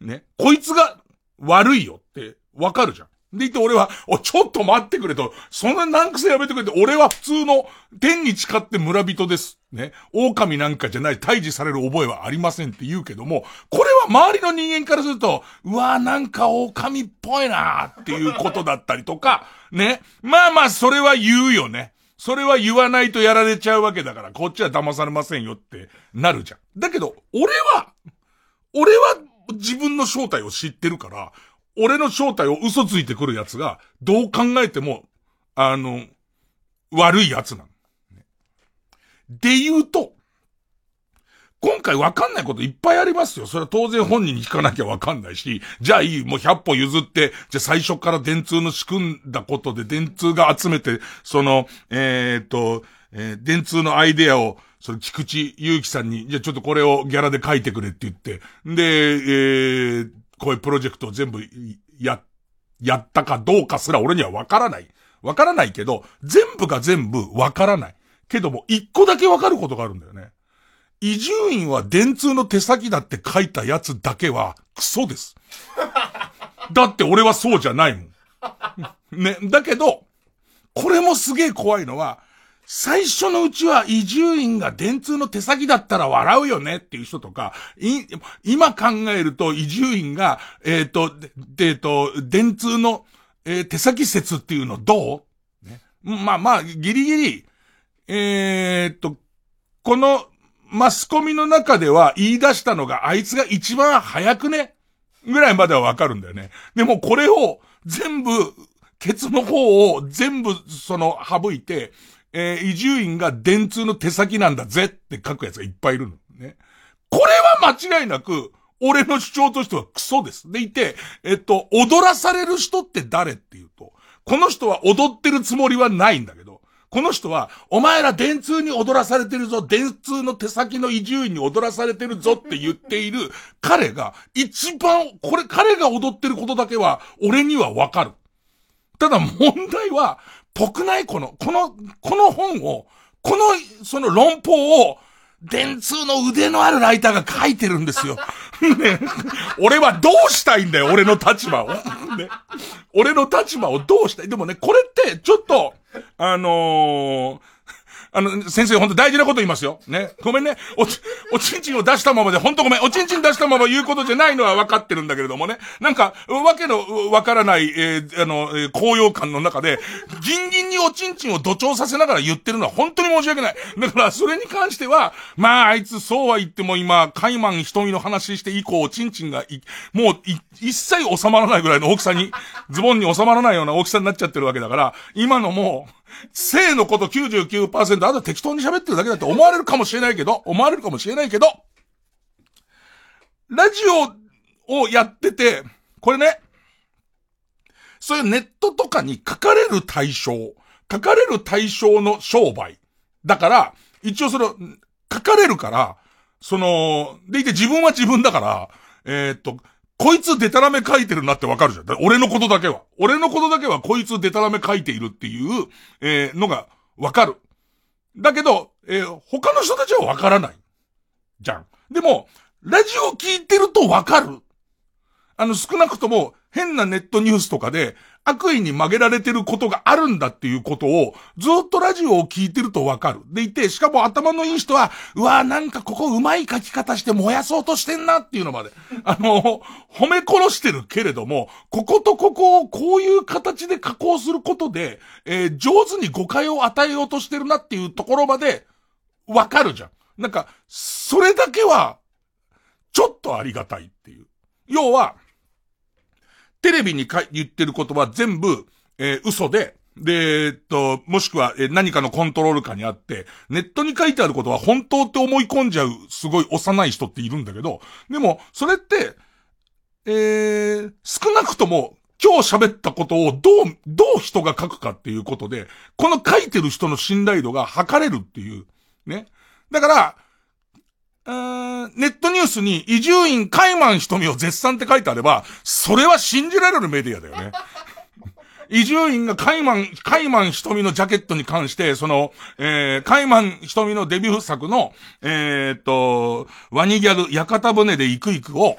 ね。こいつが悪いよってわかるじゃん。で言って俺は、お、ちょっと待ってくれと、そんな難癖やめてくれて、俺は普通の天に誓って村人です。ね。狼なんかじゃない、退治される覚えはありませんって言うけども、これは周りの人間からすると、うわなんか狼っぽいなっていうことだったりとか、ね。まあまあ、それは言うよね。それは言わないとやられちゃうわけだから、こっちは騙されませんよってなるじゃん。だけど、俺は、俺は自分の正体を知ってるから、俺の正体を嘘ついてくる奴が、どう考えても、あの、悪い奴なの。で言うと、今回わかんないこといっぱいありますよ。それは当然本人に聞かなきゃわかんないし、じゃあいい、もう100歩譲って、じゃあ最初から電通の仕組んだことで、電通が集めて、その、えー、っと、えー、電通のアイデアを、その菊池祐希さんに、じゃあちょっとこれをギャラで書いてくれって言って、で、えー、こういうプロジェクトを全部、や、やったかどうかすら俺にはわからない。わからないけど、全部が全部わからない。けども、一個だけわかることがあるんだよね。伊集院は電通の手先だって書いたやつだけは、クソです。だって俺はそうじゃないもん。ね、だけど、これもすげえ怖いのは、最初のうちは伊集院が電通の手先だったら笑うよねっていう人とか、今考えると伊集院が、えっ、ー、と、えっ、と、電通の、えー、手先説っていうのどう、ね、まあまあ、ギリギリ、えっと、このマスコミの中では言い出したのがあいつが一番早くね？ぐらいまではわかるんだよね。でもこれを全部、ケツの方を全部その省いて、えー、伊集院が電通の手先なんだぜって書くやつがいっぱいいるの。ね。これは間違いなく、俺の主張としてはクソです。でいて、えっと、踊らされる人って誰っていうと、この人は踊ってるつもりはないんだけど、この人は、お前ら電通に踊らされてるぞ、電通の手先の伊集院に踊らされてるぞって言っている彼が、一番、これ、彼が踊ってることだけは、俺にはわかる。ただ問題は、得ないこの、この、この本を、この、その論法を、電通の腕のあるライターが書いてるんですよ。俺はどうしたいんだよ、俺の立場を。ね、俺の立場をどうしたい？でもね、これって、ちょっと、あのーあの、先生、本当大事なこと言いますよ。ね。ごめんね。おち、おちんちんを出したままで、本当ごめん。おちんちん出したまま言うことじゃないのは分かってるんだけれどもね。なんか、わけのわからない、えー、あの、えー、高揚感の中で、ギンギンにおちんちんを土調させながら言ってるのは本当に申し訳ない。だから、それに関しては、まあ、あいつそうは言っても今、カイマン瞳の話して以降、おちんちんがい、もう、一切収まらないぐらいの大きさに、ズボンに収まらないような大きさになっちゃってるわけだから、今のもう、性のこと99%あと適当に喋ってるだけだって思われるかもしれないけど、思われるかもしれないけど、ラジオをやってて、これね、そういうネットとかに書かれる対象、書かれる対象の商売。だから、一応その、書かれるから、その、でいて自分は自分だから、えー、っと、こいつデタラメ書いてるなってわかるじゃん。俺のことだけは。俺のことだけはこいつデタラメ書いているっていう、えー、のがわかる。だけど、えー、他の人たちはわからない。じゃん。でも、ラジオ聞いてるとわかる。あの、少なくとも、変なネットニュースとかで、悪意に曲げられてることがあるんだっていうことを、ずっとラジオを聞いてるとわかる。でいて、しかも頭のいい人は、うわなんかここうまい書き方して燃やそうとしてんなっていうのまで。あの、褒め殺してるけれども、こことここをこういう形で加工することで、えー、上手に誤解を与えようとしてるなっていうところまで、わかるじゃん。なんか、それだけは、ちょっとありがたいっていう。要は、テレビにか言ってることは全部、えー、嘘で、で、えっと、もしくは、え何かのコントロール下にあって、ネットに書いてあることは本当って思い込んじゃう、すごい幼い人っているんだけど、でも、それって、えー、少なくとも、今日喋ったことをどう、どう人が書くかっていうことで、この書いてる人の信頼度が測れるっていう。ね。だから、ネットニュースに移住院カイマン瞳を絶賛って書いてあれば、それは信じられるメディアだよね。移住院がカイマン、カイマン瞳のジャケットに関して、その、えー、カイマン瞳のデビュー作の、えー、っと、ワニギャル、屋形船で行く行くを、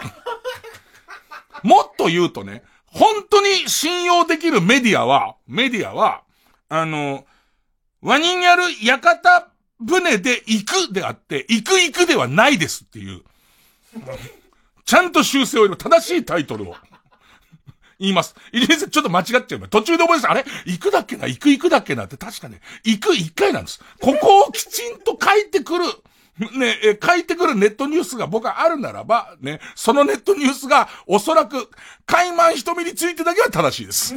もっと言うとね、本当に信用できるメディアは、メディアは、あの、ワニギャル、屋形船で行くであって、行く行くではないですっていう。ちゃんと修正を入れ正しいタイトルを。言います。入江さんちょっと間違っちゃう。途中で思い出した。あれ？行くだっけな？行く行くだっけな？って確かね、行く一回なんです。ここをきちんと書いてくる。ね、え、書いてくるネットニュースが僕はあるならば、ね、そのネットニュースがおそらく、海満瞳についてだけは正しいです。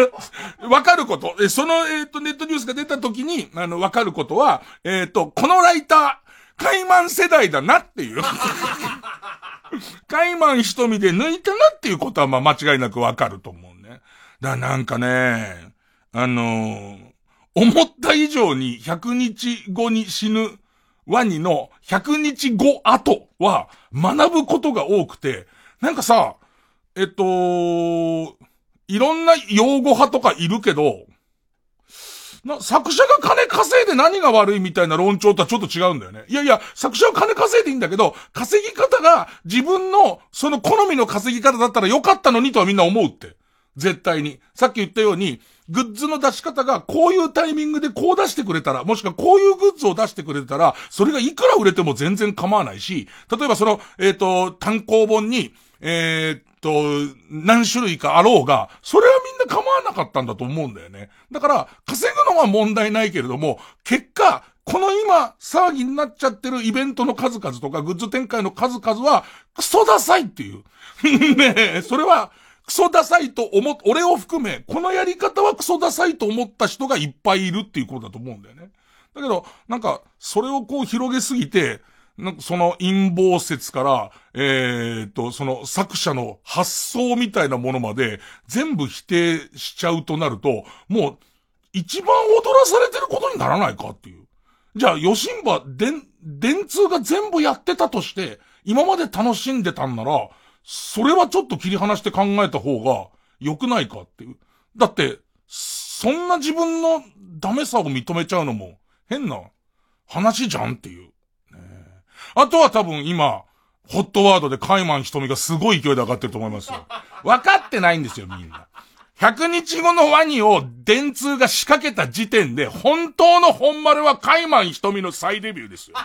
わかること、え、その、えっ、ー、と、ネットニュースが出た時に、あの、わかることは、えっ、ー、と、このライター、海満世代だなっていう。カイマン瞳で抜いたなっていうことはまあ間違いなくわかると思うね。だなんかね、あのー、思った以上に100日後に死ぬワニの100日後後は学ぶことが多くて、なんかさ、えっと、いろんな用語派とかいるけど、な、作者が金稼いで何が悪いみたいな論調とはちょっと違うんだよね。いやいや、作者は金稼いでいいんだけど、稼ぎ方が自分の、その好みの稼ぎ方だったらよかったのにとはみんな思うって。絶対に。さっき言ったように、グッズの出し方がこういうタイミングでこう出してくれたら、もしくはこういうグッズを出してくれたら、それがいくら売れても全然構わないし、例えばその、えっ、ー、と、単行本に、えー、と、何種類かあろうが、それはみんな構わなかったんだと思うんだよね。だから、稼ぐのは問題ないけれども、結果、この今、騒ぎになっちゃってるイベントの数々とか、グッズ展開の数々は、クソダサいっていう。ねえ、それは、クソダサいと思、俺を含め、このやり方はクソダサいと思った人がいっぱいいるっていうことだと思うんだよね。だけど、なんか、それをこう広げすぎて、その陰謀説から、えー、と、その作者の発想みたいなものまで全部否定しちゃうとなると、もう一番踊らされてることにならないかっていう。じゃあ、吉ン電、電通が全部やってたとして、今まで楽しんでたんなら、それはちょっと切り離して考えた方が良くないかっていう。だって、そんな自分のダメさを認めちゃうのも変な話じゃんっていう。あとは多分今、ホットワードでカイマン瞳がすごい勢いで上がってると思いますよ。分かってないんですよ、みんな。100日後のワニを電通が仕掛けた時点で、本当の本丸はカイマン瞳の再デビューですよ。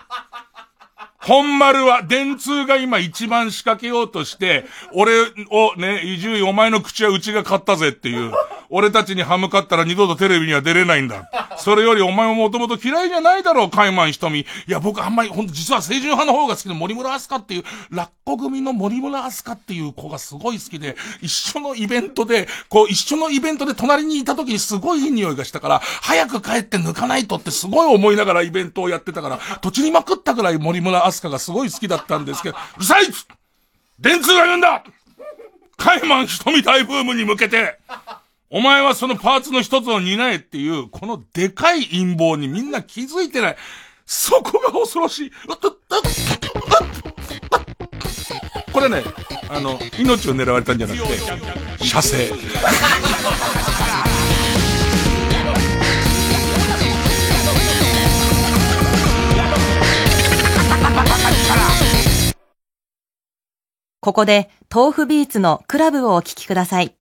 本丸は、電通が今一番仕掛けようとして、俺をね、伊集院お前の口はうちが買ったぜっていう。俺たちに歯向かったら二度とテレビには出れないんだ。それよりお前ももともと嫌いじゃないだろう、カイマン瞳。いや、僕あんまり、ほんと実は清純派の方が好きで、森村アスカっていう、ラッコ組の森村アスカっていう子がすごい好きで、一緒のイベントで、こう、一緒のイベントで隣にいた時にすごいいい匂いがしたから、早く帰って抜かないとってすごい思いながらイベントをやってたから、土地にまくったぐらい森村アスカがすごい好きだったんですけど、うるさい電通が言うんだカイマン瞳大ブームに向けて、お前はそのパーツの一つを担えっていう、このでかい陰謀にみんな気づいてない。そこが恐ろしい。これね、あの、命を狙われたんじゃなくて、射精。ここで、豆腐ビーツのクラブをお聴きください。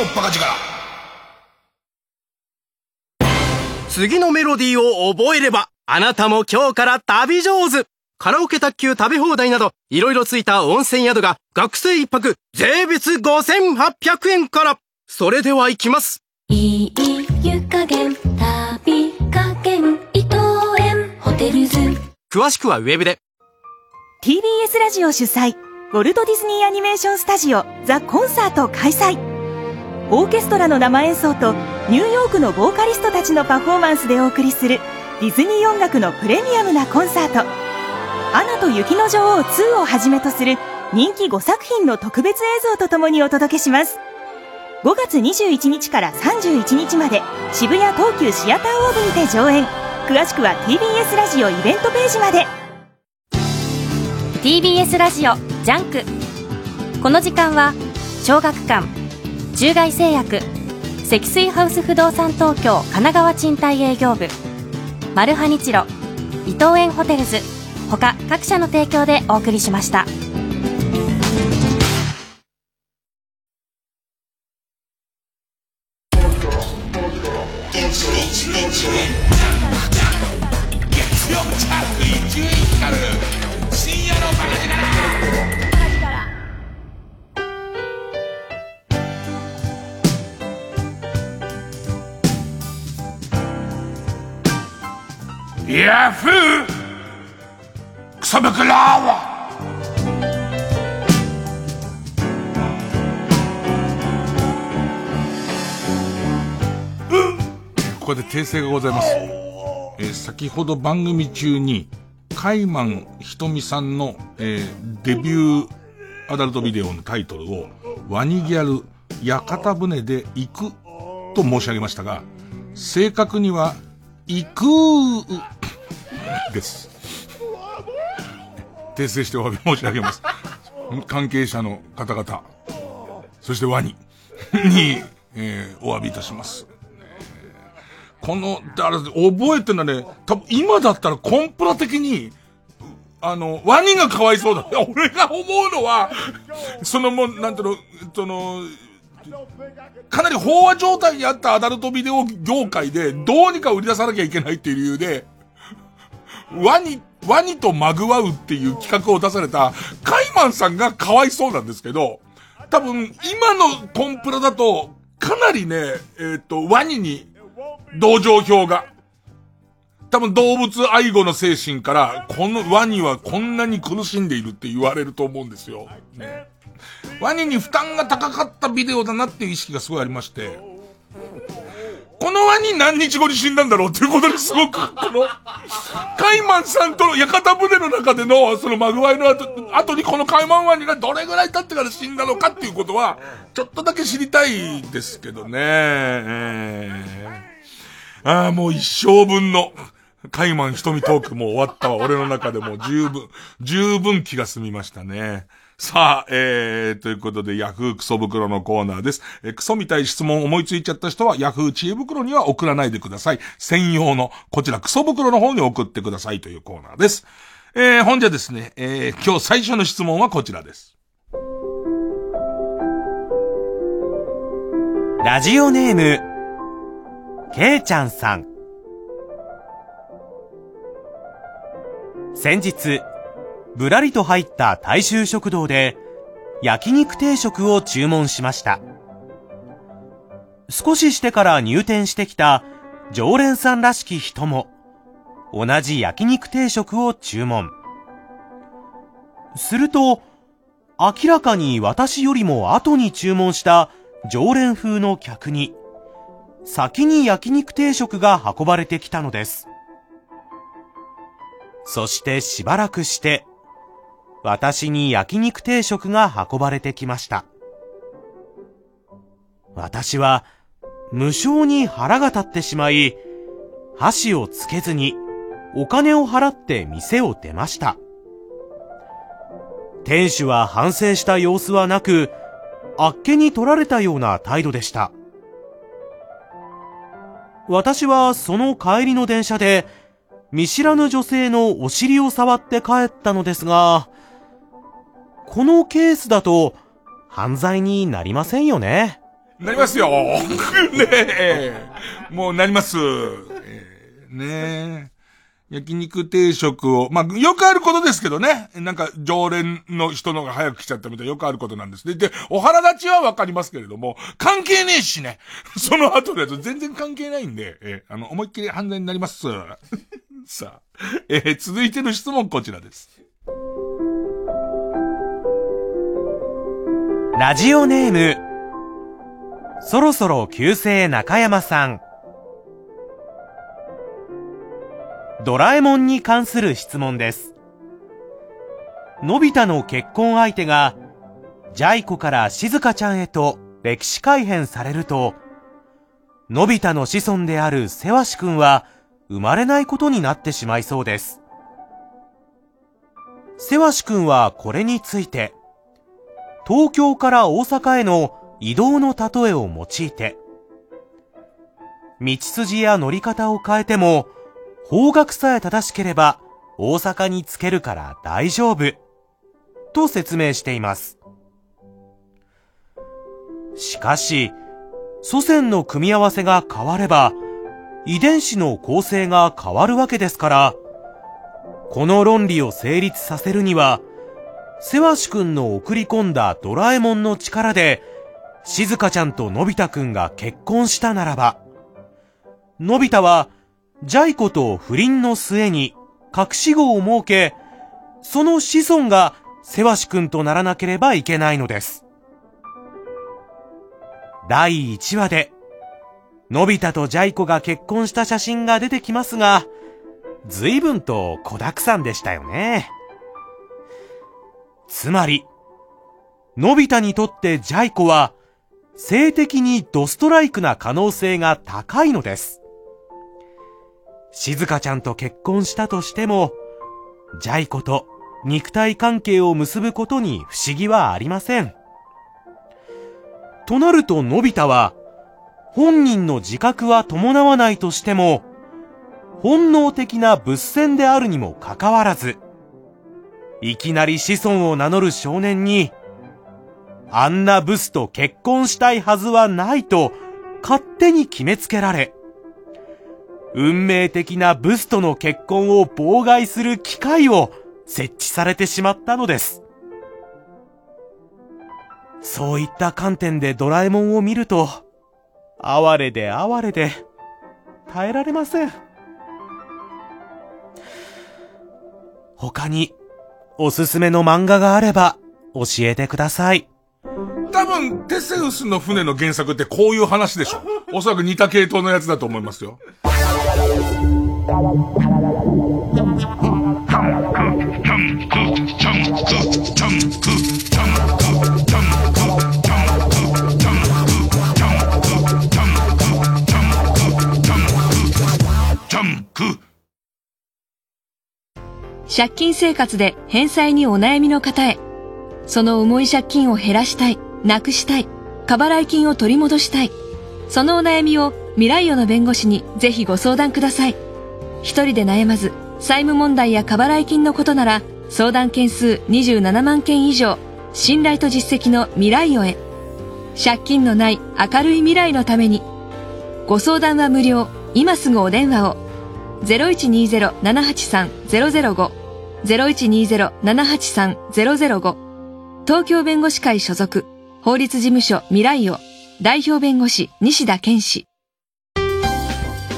のバカ力。次のメロディーを覚えれば、あなたも今日から旅上手カラオケ卓球食べ放題など、いろいろついた温泉宿が、学生一泊、税別5800円から。それでは行きます。いい湯加減旅加減伊藤園ホテルズ詳しくはウェブで。TBS ラジオ主催ウォルト・ディズニー・アニメーション・スタジオザ・コンサート開催オーケストラの生演奏とニューヨークのボーカリストたちのパフォーマンスでお送りするディズニー音楽のプレミアムなコンサート「アナと雪の女王2」をはじめとする人気5作品の特別映像とともにお届けします。5月21日から31日まで渋谷東急シアターオーブにて上演。詳しくは TBS ラジオイベントページまで。TBS ラジオジャンク。この時間は小学館中外製薬積水ハウス不動産東京神奈川賃貸営業部マルハニチロ伊藤園ホテルズ他各社の提供でお送りしました。クソブクローここで訂正がございます。えー先ほど番組中に、カイマンひとみさんの、えーデビューアダルトビデオのタイトルを、ワニギャル屋形船で行くと申し上げましたが、正確には、行くです。訂正してお詫び申し上げます。関係者の方々、そしてワニに、えーお詫びいたします。この、だから、覚えてるのはね、多分今だったらコンプラ的に、あの、ワニがかわいそうだ。俺が思うのは、そのもう、なんていうの、その、かなり飽和状態にあったアダルトビデオ業界で、どうにか売り出さなきゃいけないっていう理由で、ワニっ、ワニとまぐわうっていう企画を出された、カイマンさんがかわいそうなんですけど、多分、今のコンプラだと、かなりね、えっ、と、ワニに、同情票が。多分動物愛護の精神から、このワニはこんなに苦しんでいるって言われると思うんですよ。ね、ワニに負担が高かったビデオだなっていう意識がすごいありまして、このワニ何日後に死んだんだろうっていうことですごく、この、カイマンさんとの屋形船の中での、そのマグワイの後、後にこのカイマンワニがどれぐらい経ってから死んだのかっていうことは、ちょっとだけ知りたいですけどね。えーああ、もう一生分の、カイマン瞳トークも終わったわ。俺の中でも十分、十分気が済みましたね。さあ、えー、ということで、ヤフークソ袋のコーナーです。えークソみたい質問思いついちゃった人は、ヤフー知恵袋には送らないでください。専用の、こちらクソ袋の方に送ってくださいというコーナーです。えー、本じゃですね、えー、今日最初の質問はこちらです。ラジオネーム、けいちゃんさん。先日、ぶらりと入った大衆食堂で、焼肉定食を注文しました。少ししてから入店してきた常連さんらしき人も、同じ焼肉定食を注文。すると、明らかに私よりも後に注文した常連風の客に、先に焼肉定食が運ばれてきたのです。そしてしばらくして、私に焼肉定食が運ばれてきました。私は、無性に腹が立ってしまい、箸をつけずに、お金を払って店を出ました。店主は反省した様子はなく、あっけに取られたような態度でした。私はその帰りの電車で、見知らぬ女性のお尻を触って帰ったのですが、このケースだと犯罪になりませんよね。なりますよ。ねえ。もうなります。えー、ねえ。焼肉定食を、まあ、よくあることですけどね。なんか、常連の人のが早く来ちゃったみたいなよくあることなんですね。で、お腹立ちはわかりますけれども、関係ねえしね。その後だと全然関係ないんで、えー、あの、思いっきり犯罪になります。さあ、えー、続いての質問こちらです。ラジオネーム、そろそろ旧姓中山さん。ドラえもんに関する質問です。のび太の結婚相手が、ジャイ子から静香ちゃんへと歴史改変されると、のび太の子孫であるせわしくんは生まれないことになってしまいそうです。せわしくんはこれについて、東京から大阪への移動の例えを用いて、道筋や乗り方を変えても、方角さえ正しければ大阪につけるから大丈夫。と説明しています。しかし、祖先の組み合わせが変われば、遺伝子の構成が変わるわけですから、この論理を成立させるには、せわしくんの送り込んだドラえもんの力で、静香ちゃんとのび太くんが結婚したならば、のび太はジャイ子と不倫の末に隠し子を設け、その子孫がセワシ君とならなければいけないのです。第1話で、のび太とジャイ子が結婚した写真が出てきますが、随分と子沢山でしたよね。つまり、のび太にとってジャイ子は、性的にドストライクな可能性が高いのです。静香ちゃんと結婚したとしても、ジャイ子と肉体関係を結ぶことに不思議はありません。となると、のび太は、本人の自覚は伴わないとしても、本能的な物戦であるにもかかわらず、いきなり子孫を名乗る少年に、あんなブスと結婚したいはずはないと勝手に決めつけられ、運命的なブスとの結婚を妨害する機会を設置されてしまったのです。そういった観点でドラえもんを見ると、哀れで哀れで、耐えられません。他に、おすすめの漫画があれば、教えてください。多分、テセウスの船の原作ってこういう話でしょ。おそらく似た系統のやつだと思いますよ。借金生活で返済にお悩みの方へ。その重い借金を減らしたい、なくしたい、過払い金を取り戻したい。そのお悩みを未来世の弁護士にぜひご相談ください。一人で悩まず、債務問題や過払い金のことなら、相談件数27万件以上、信頼と実績の未来世へ。借金のない明るい未来のために。ご相談は無料。今すぐお電話を。0120-783-005 0120-783-005東京弁護士会所属法律事務所未来予代表弁護士西田健氏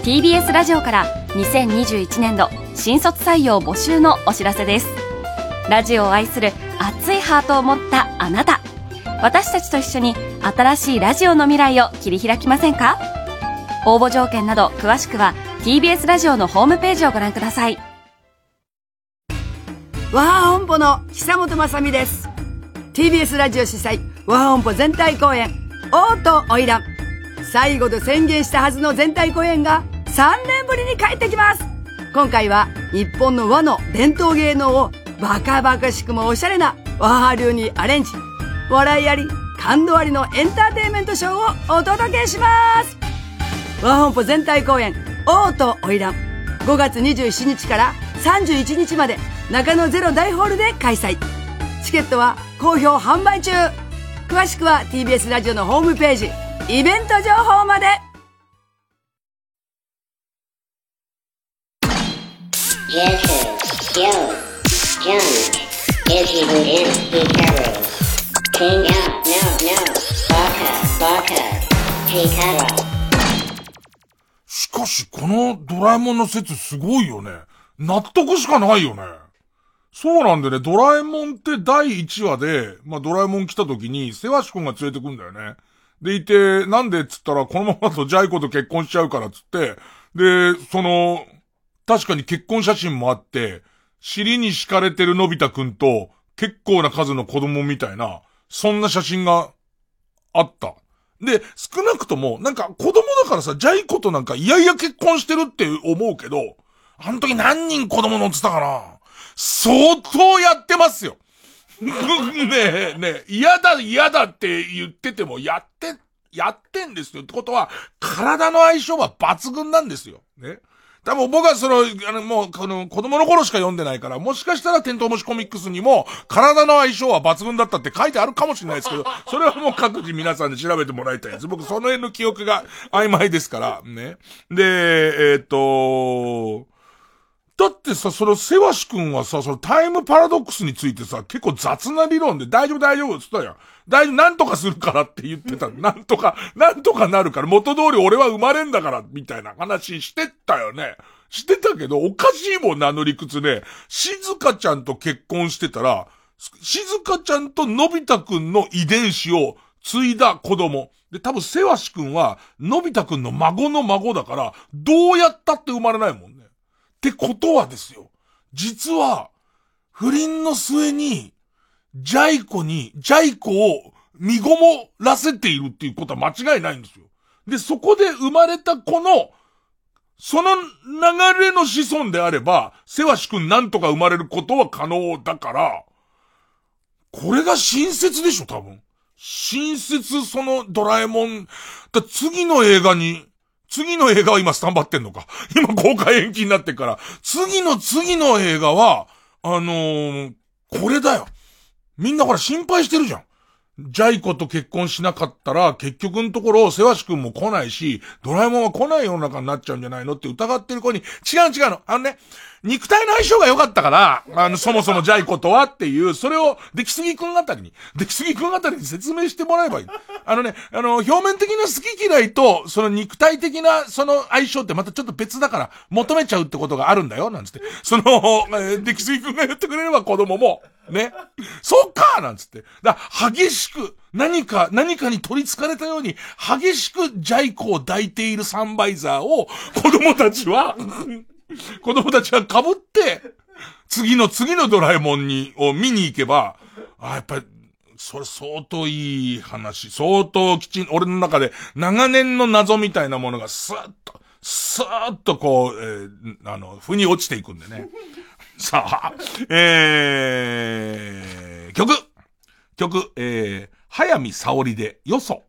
TBS ラジオから2021年度新卒採用募集のお知らせです。ラジオを愛する熱いハートを持ったあなた。私たちと一緒に新しいラジオの未来を切り開きませんか？応募条件など詳しくは TBS ラジオのホームページをご覧ください。和ハ本舗の久本雅美です。TBS ラジオ主催和ハ本舗全体公演王と花魁最後で宣言したはずの全体公演が3年ぶりに帰ってきます。今回は日本の和の伝統芸能をバカバカしくもおしゃれな和ハ流にアレンジ笑いあり感動ありのエンターテインメントショーをお届けします。和本舗全体公演王と花魁5月27日から31日まで中野ゼロ大ホールで開催チケットは好評販売中詳しくは TBS ラジオのホームページイベント情報までしかし、このドラえもんの説すごいよね。納得しかないよね。そうなんでね、ドラえもんって第1話で、まあ、ドラえもん来た時に、セワシ君が連れてくんだよね。でいて、なんでっつったら、このままだとジャイコと結婚しちゃうからっつって、で、その、確かに結婚写真もあって、尻に敷かれてるのび太くんと、結構な数の子供みたいな、そんな写真があった。で、少なくとも、なんか子供だからさ、ジャイコとなんかいやいや結婚してるって思うけど、あの時何人子供乗ってたかな？相当やってますよ。ねえ、ねえ、嫌だ嫌だって言ってても、やって、やってんですよ。ってことは、体の相性は抜群なんですよ。ね。多分僕はその、あの、もう、この、子供の頃しか読んでないから、もしかしたらテントウムシコミックスにも、体の相性は抜群だったって書いてあるかもしれないですけど、それはもう各自皆さんで調べてもらいたいです。僕その辺の記憶が曖昧ですから、ね。で、えー、っと、だってさ、そのセワシ君はさ、そのタイムパラドックスについてさ、結構雑な理論で大丈夫大丈夫って言ったやん。大丈夫、なんとかするからって言ってた。なんとか、なんとかなるから、元通り俺は生まれんだから、みたいな話してたよね。してたけど、おかしいもんな、の理屈で。静香ちゃんと結婚してたら、静香ちゃんとのび太くんの遺伝子を継いだ子供。で、多分、せわしくんは、のび太くんの孫の孫だから、どうやったって生まれないもんね。ってことはですよ。実は、不倫の末に、ジャイコに、ジャイコを見ごもらせているっていうことは間違いないんですよ。で、そこで生まれた子の、その流れの子孫であれば、セワシ君なんとか生まれることは可能だから、これが親切でしょ、多分。親切、そのドラえもん。だ次の映画に、次の映画は今スタンバってんのか。今公開延期になってから。次の次の映画は、あのー、これだよ。みんなほら心配してるじゃん。ジャイコと結婚しなかったら、結局のところ、セワシ君も来ないし、ドラえもんは来ない世の中になっちゃうんじゃないのって疑ってる子に、違う違うの。あのね、肉体の相性が良かったから、あの、そもそもジャイコとはっていう、それを、出来すぎくんあたりに、出来すぎくんあたりに説明してもらえばいい。あのね、あの、表面的な好き嫌いと、その肉体的な、その相性ってまたちょっと別だから、求めちゃうってことがあるんだよ、なんつって。その、出来すぎくんが言ってくれれば子供も、ね。そうかなんつって。だ激しく、何か、何かに取り憑かれたように、激しくジャイコを抱いているサンバイザーを、子供たちは 子供たちは被って、次の次のドラえもんに、を見に行けば、あ、やっぱり、それ相当いい話、相当きちん、俺の中で長年の謎みたいなものがスーッと、スーッとこう、えー、あの、腑に落ちていくんでね。さあ、えー、曲曲、えー、早見沙織で、よそ。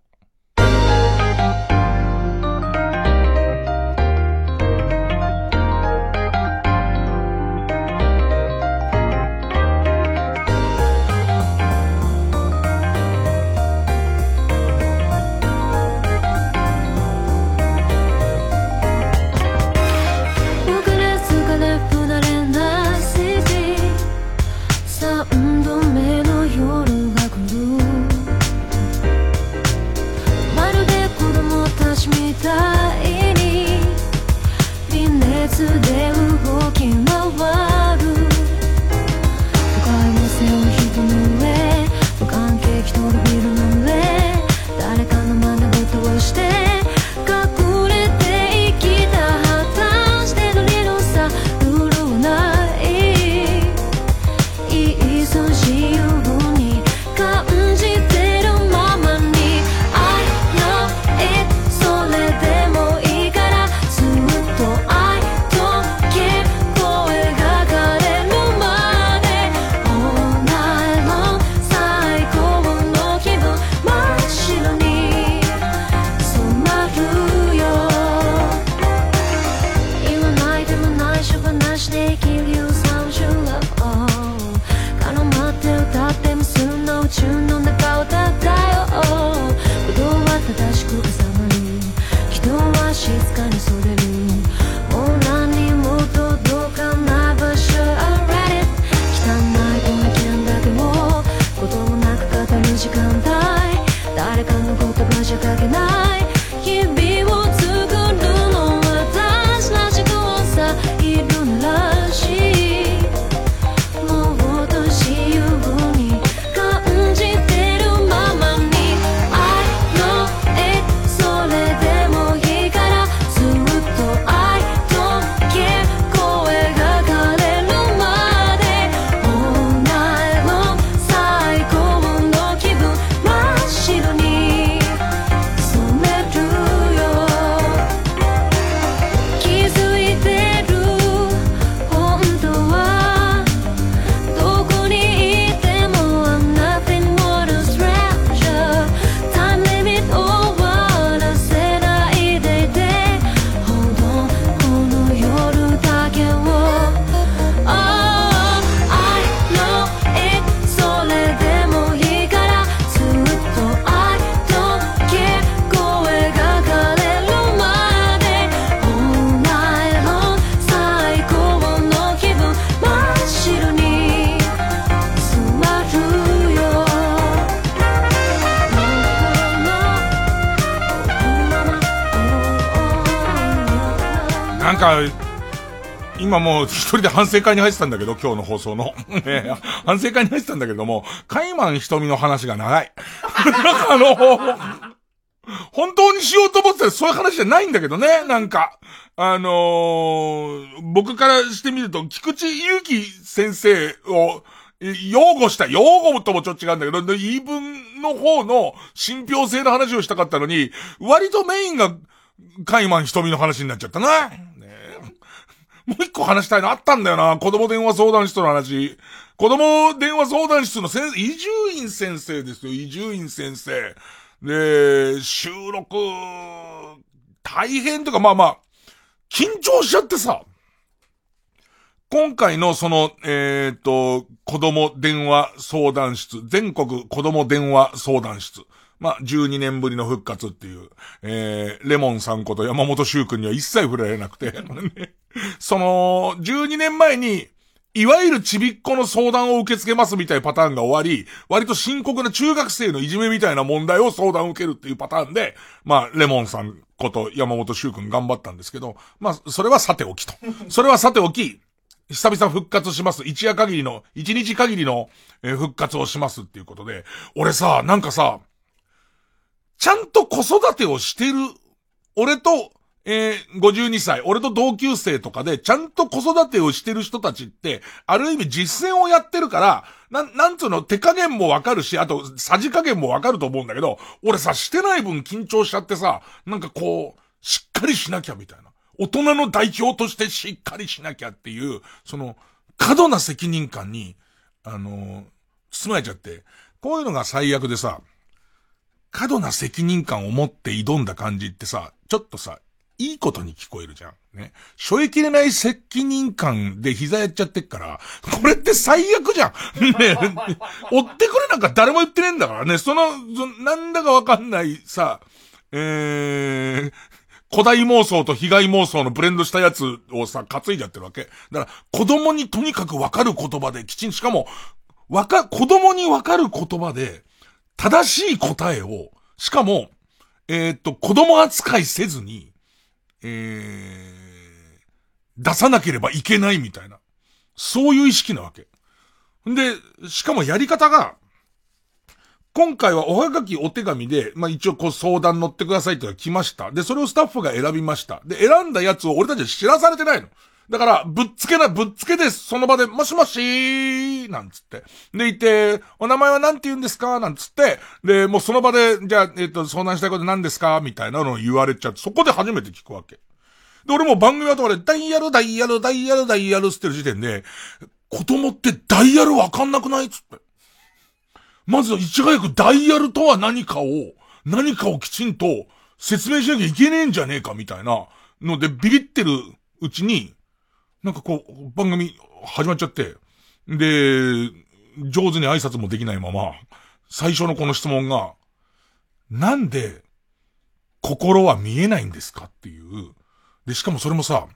もう一人で反省会に入ってたんだけど、今日の放送の。ね反省会に入ってたんだけども、カイマン瞳の話が長い。なんかあの、本当にしようと思ってたらそういう話じゃないんだけどね、なんか。あのー僕からしてみると、菊池祐希先生を、え擁護した、擁護ともちょっと違うんだけど、で言い分の方の信憑性の話をしたかったのに、割とメインが、カイマン瞳の話になっちゃったな。もう一個話したいのあったんだよな。子供電話相談室の話。子供電話相談室の先生、伊集院先生ですよ、伊集院先生。で、収録、大変とか、まあまあ、緊張しちゃってさ。今回のその、えっ、と、子供電話相談室、全国子供電話相談室。まあ、12年ぶりの復活っていう、えー、レモンさんこと山本修君には一切触れられなくて、その、12年前に、いわゆるちびっこの相談を受け付けますみたいなパターンが終わり、割と深刻な中学生のいじめみたいな問題を相談を受けるっていうパターンで、まあ、レモンさんこと山本修君頑張ったんですけど、まあ、それはさておきと。それはさておき、久々復活します。一夜限りの、一日限りの、えー復活をしますっていうことで、俺さ、なんかさ、ちゃんと子育てをしてる、俺と、えー、52歳、俺と同級生とかで、ちゃんと子育てをしてる人たちって、ある意味実践をやってるから、なん、なんつうの、手加減もわかるし、あと、さじ加減もわかると思うんだけど、俺さ、してない分緊張しちゃってさ、なんかこう、しっかりしなきゃみたいな。大人の代表としてしっかりしなきゃっていう、その、過度な責任感に、あの、包まれちゃって、こういうのが最悪でさ、過度な責任感を持って挑んだ感じってさ、ちょっとさ、いいことに聞こえるじゃん。ね。背負いきれない責任感で膝やっちゃってっから、これって最悪じゃん。ね。追ってくれなんか誰も言ってねえんだからね。その、そなんだかわかんないさ、えー、古代妄想と被害妄想のブレンドしたやつをさ、担いじゃってるわけ。だから、子供にとにかくわかる言葉で、きちん、しかも、わか、子供にわかる言葉で、正しい答えを、しかも、えーっと、子供扱いせずに、えー、出さなければいけないみたいな。そういう意識なわけ。で、しかもやり方が、今回はおはがきお手紙で、まあ、一応こう相談乗ってくださいってのが来ました。で、それをスタッフが選びました。で、選んだやつを俺たちは知らされてないの。だから、ぶっつけな、ぶっつけです、その場で、もしもしーなんつって。で、いて、お名前は何て言うんですか？なんつって。で、もうその場で、じゃあ、えっ、と、相談したいこと何ですか？みたいなのを言われちゃって、そこで初めて聞くわけ。で、俺も番組後で、ダイヤル、ダイヤル、ダイヤル、ダイヤルってる時点で、子供ってダイヤルわかんなくないつって。まず、いち早くダイヤルとは何かを、何かをきちんと説明しなきゃいけねえんじゃねえかみたいなのでビビってるうちに、なんかこう、番組始まっちゃって、で、上手に挨拶もできないまま、最初のこの質問が、なんで、心は見えないんですかっていう。で、しかもそれもさ、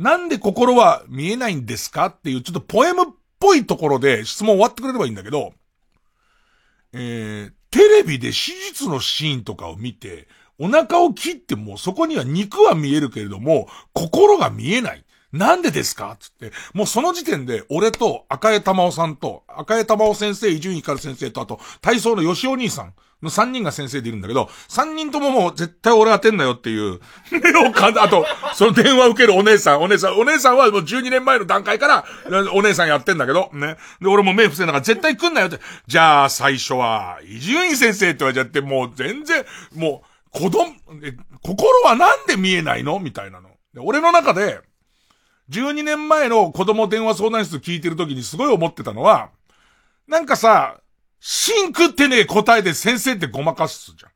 なんで心は見えないんですか？っていう、ちょっとポエムっぽいところで質問終わってくれればいいんだけど、えー、テレビで手術のシーンとかを見て、お腹を切ってもそこには肉は見えるけれども、心が見えない。なんでですか？つって、もうその時点で、俺と赤江玉緒さんと、赤江玉緒先生、伊集院光先生と、あと、体操の吉尾兄さんの3人が先生でいるんだけど、3人とももう絶対俺当てんなよっていう、目をかあと、その電話受けるお姉さん、お姉さん、お姉さんはもう12年前の段階から、お姉さんやってんだけど、ね。で、俺も目伏せながら絶対来んなよって。じゃあ、最初は、伊集院先生って言われちゃって、もう全然、もう、子供、心はなんで見えないの？みたいなの。俺の中で、12年前の子供電話相談室聞いてる時にすごい思ってたのは、なんかさ、シンクってねえ答えで先生ってごまかすじゃん。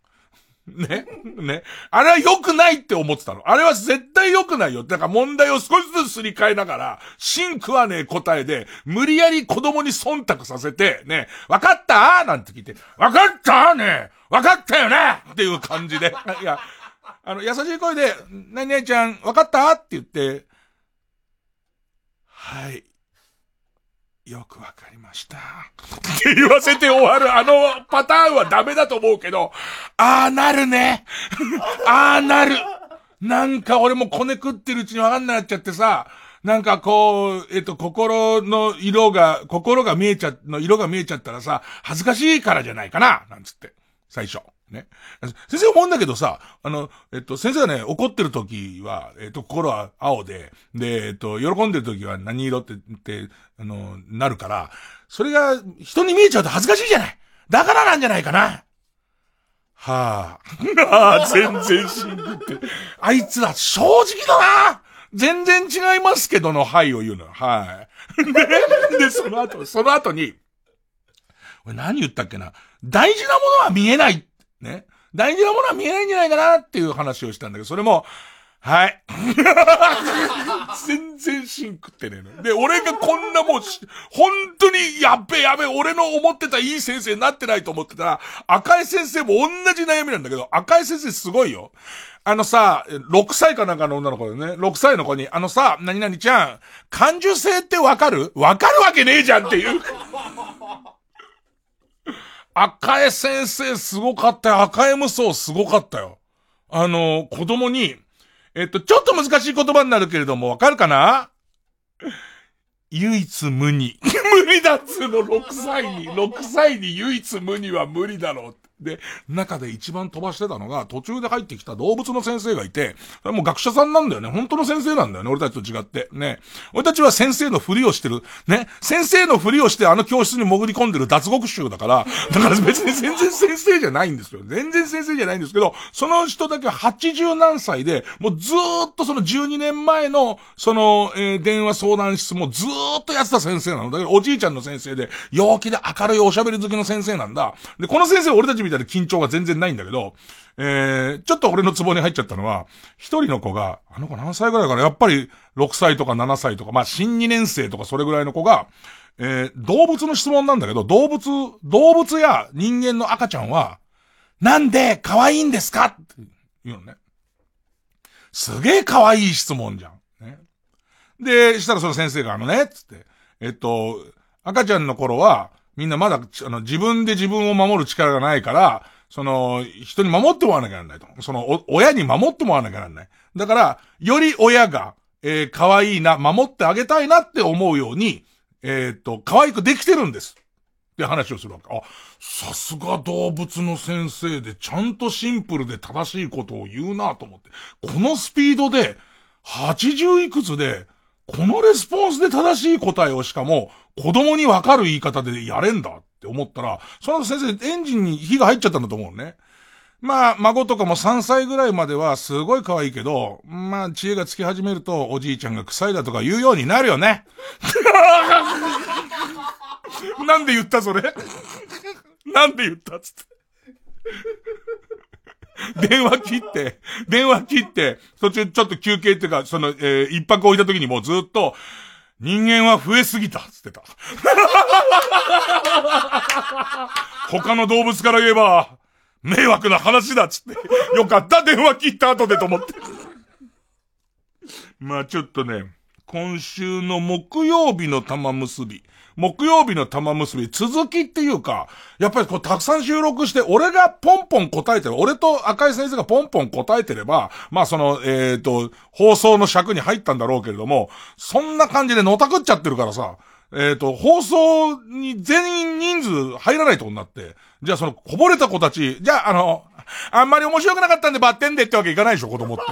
ね？ね？あれは良くないって思ってたの。あれは絶対良くないよ。だから問題を少しずつすり替えながら、シンクはね答えで、無理やり子供に忖度させて、ね、わかった？なんて聞いて、わかったね？わかったよね？っていう感じで。いや、あの、優しい声で、なになにちゃん、わかった？って言って、はい。よくわかりました。って言わせて終わるあのパターンはダメだと思うけど、ああなるね。ああなる。なんか俺もこねくってるうちにわかんなくなっちゃってさ、なんかこう、えっと、心の色が、心が見えちゃ、の色が見えちゃったらさ、恥ずかしいからじゃないかな、なんつって。最初。ね。先生思うんだけどさ、あの、えっと、先生がね、怒ってる時は、えっと、心は青で、で、えっと、喜んでる時は何色ってって、あの、なるから、それが人に見えちゃうと恥ずかしいじゃないだからなんじゃないかなはあ。ああ、全然死んでて。あいつは正直だな全然違いますけどの、はいを言うの。はい。で、その後、その後に、俺何言ったっけな大事なものは見えないね。大事なものは見えないんじゃないかなっていう話をしたんだけど、それも、はい。全然シンクってねえの。で、俺がこんなもう、本当にやっべやべ、俺の思ってたいい先生になってないと思ってたら、赤井先生も同じ悩みなんだけど、赤井先生すごいよ。あのさ、6歳かなんかの女の子でね、6歳の子に、あのさ、何々ちゃん、感受性ってわかる？わかるわけねえじゃんっていう。赤江先生すごかったよ。赤江無双すごかったよ。あの、子供に、えっと、ちょっと難しい言葉になるけれども、わかるかな？唯一無二。無理だっつうの、6歳に。6歳に唯一無二は無理だろう。で、中で一番飛ばしてたのが、途中で入ってきた動物の先生がいて、もう学者さんなんだよね。本当の先生なんだよね。俺たちと違って。ね。俺たちは先生のふりをしてる。ね。先生のふりをしてあの教室に潜り込んでる脱獄衆だから、だから別に全然先生じゃないんですよ。全然先生じゃないんですけど、その人だけ80何歳で、もうずーっとその12年前の、その、えー、電話相談室もずーっとやってた先生なの。だからおじいちゃんの先生で、陽気で明るいおしゃべり好きの先生なんだ。で、この先生俺たちみたいな緊張が全然ないんだけど、えー、ちょっと俺のツボに入っちゃったのは、一人の子が、あの子何歳ぐらいかなやっぱり6歳とか7歳とか、まあ新2年生とかそれぐらいの子が、えー、動物の質問なんだけど、動物、動物や人間の赤ちゃんは、なんで可愛いんですか？って言うのね。すげえ可愛い質問じゃん。ね。で、したらその先生があのね、つって、えっと、赤ちゃんの頃は、みんなまだ、あの、自分で自分を守る力がないから、その、人に守ってもらわなきゃならないと。その、親に守ってもらわなきゃならない。だから、より親が、えー、可愛いな、守ってあげたいなって思うように、えっ、と、可愛くできてるんです。って話をするわけ。あ、さすが動物の先生で、ちゃんとシンプルで正しいことを言うなと思って。このスピードで、80いくつで、このレスポンスで正しい答えをしかも、子供にわかる言い方でやれんだって思ったら、その先生エンジンに火が入っちゃったんだと思うね。まあ、孫とかも3歳ぐらいまではすごい可愛いけど、まあ、知恵がつき始めると、おじいちゃんが臭いだとか言うようになるよね。なんで言ったそれ？なんで言ったつって。電話切って、電話切って、途中ちょっと休憩っていうか、その、えー一泊置いた時にもうずっと、人間は増えすぎた、つってた。他の動物から言えば、迷惑な話だ、つって。よかった、電話切った後でと思って。まあちょっとね、今週の木曜日の玉結び。木曜日の玉結び、続きっていうか、やっぱりこうたくさん収録して、俺がポンポン答えてる、俺と赤井先生がポンポン答えてれば、まあその、えっ、と、放送の尺に入ったんだろうけれども、そんな感じでのたくっちゃってるからさ、えっ、と、放送に全員人数入らないとになって、じゃあそのこぼれた子たち、じゃああの、あんまり面白くなかったんでバッテンでってわけいかないでしょ、子供って。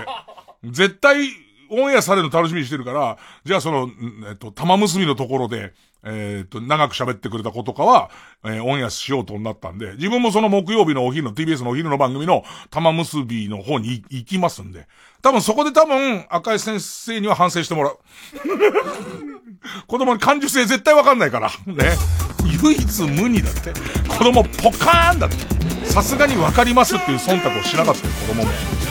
絶対、オンエアされるの楽しみにしてるから、じゃあその、えっと、玉結びのところで、えっと、長く喋ってくれた子とかは、えーオンエアしようとなったんで、自分もその木曜日のお昼の TBS のお昼の番組の玉結びの方に行きますんで、多分そこで多分赤井先生には反省してもらう。子供に感受性絶対わかんないから。ね。唯一無二だって。子供ポカーンだって。さすがにわかりますっていう忖度をしなかったよ、子供も。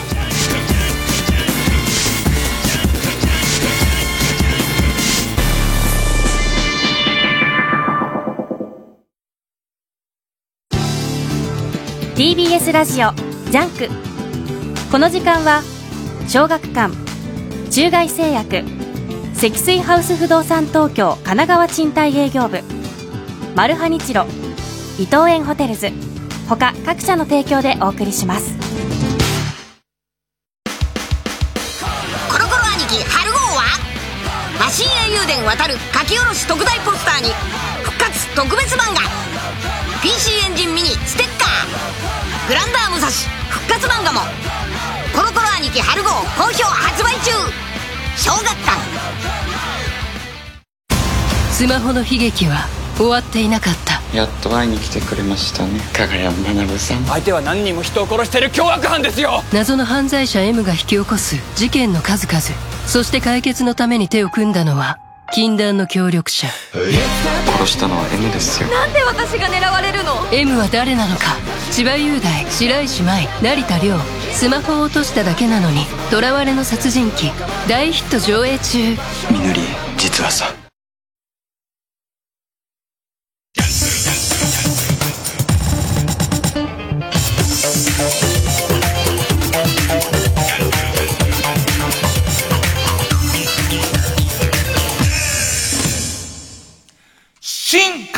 TBS ラジオジャンク。この時間は小学館中外製薬積水ハウス不動産東京神奈川賃貸営業部。マルハニチロ伊藤園ホテルズ。他各社の提供でお送りします。コロコロ兄貴春号は？魔神英雄伝ワタル書き下ろし特大ポスターに復活特別漫画 PC エンジンミニステッカー。グランダー武蔵。復活漫画も。コロコロ兄貴春号好評発売中。小学館スマホの悲劇は終わっていなかった。やっと会いに来てくれましたね。加賀谷学さん。相手は何人も人を殺してる凶悪犯ですよ。謎の犯罪者 M が引き起こす事件の数々。そして解決のために手を組んだのは禁断の協力者。殺したのは M ですよ。なんで私が狙われるの？M は誰なのか。千葉雄大白石麻衣成田凌。スマホを落としただけなのに囚われの殺人鬼。大ヒット上映中。みのり実はさ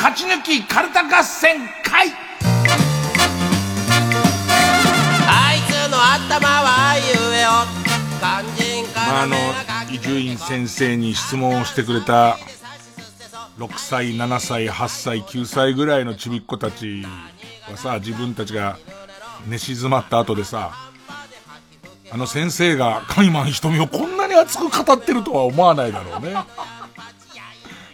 勝ち抜きカルタ合戦会あいつの頭はゆえよ肝心まあ、あの、伊集院先生に質問をしてくれた、6歳、7歳、8歳、9歳ぐらいのちびっ子たちはさ、自分たちが寝静まった後でさ、あの先生がカイマン瞳をこんなに熱く語ってるとは思わないだろうね。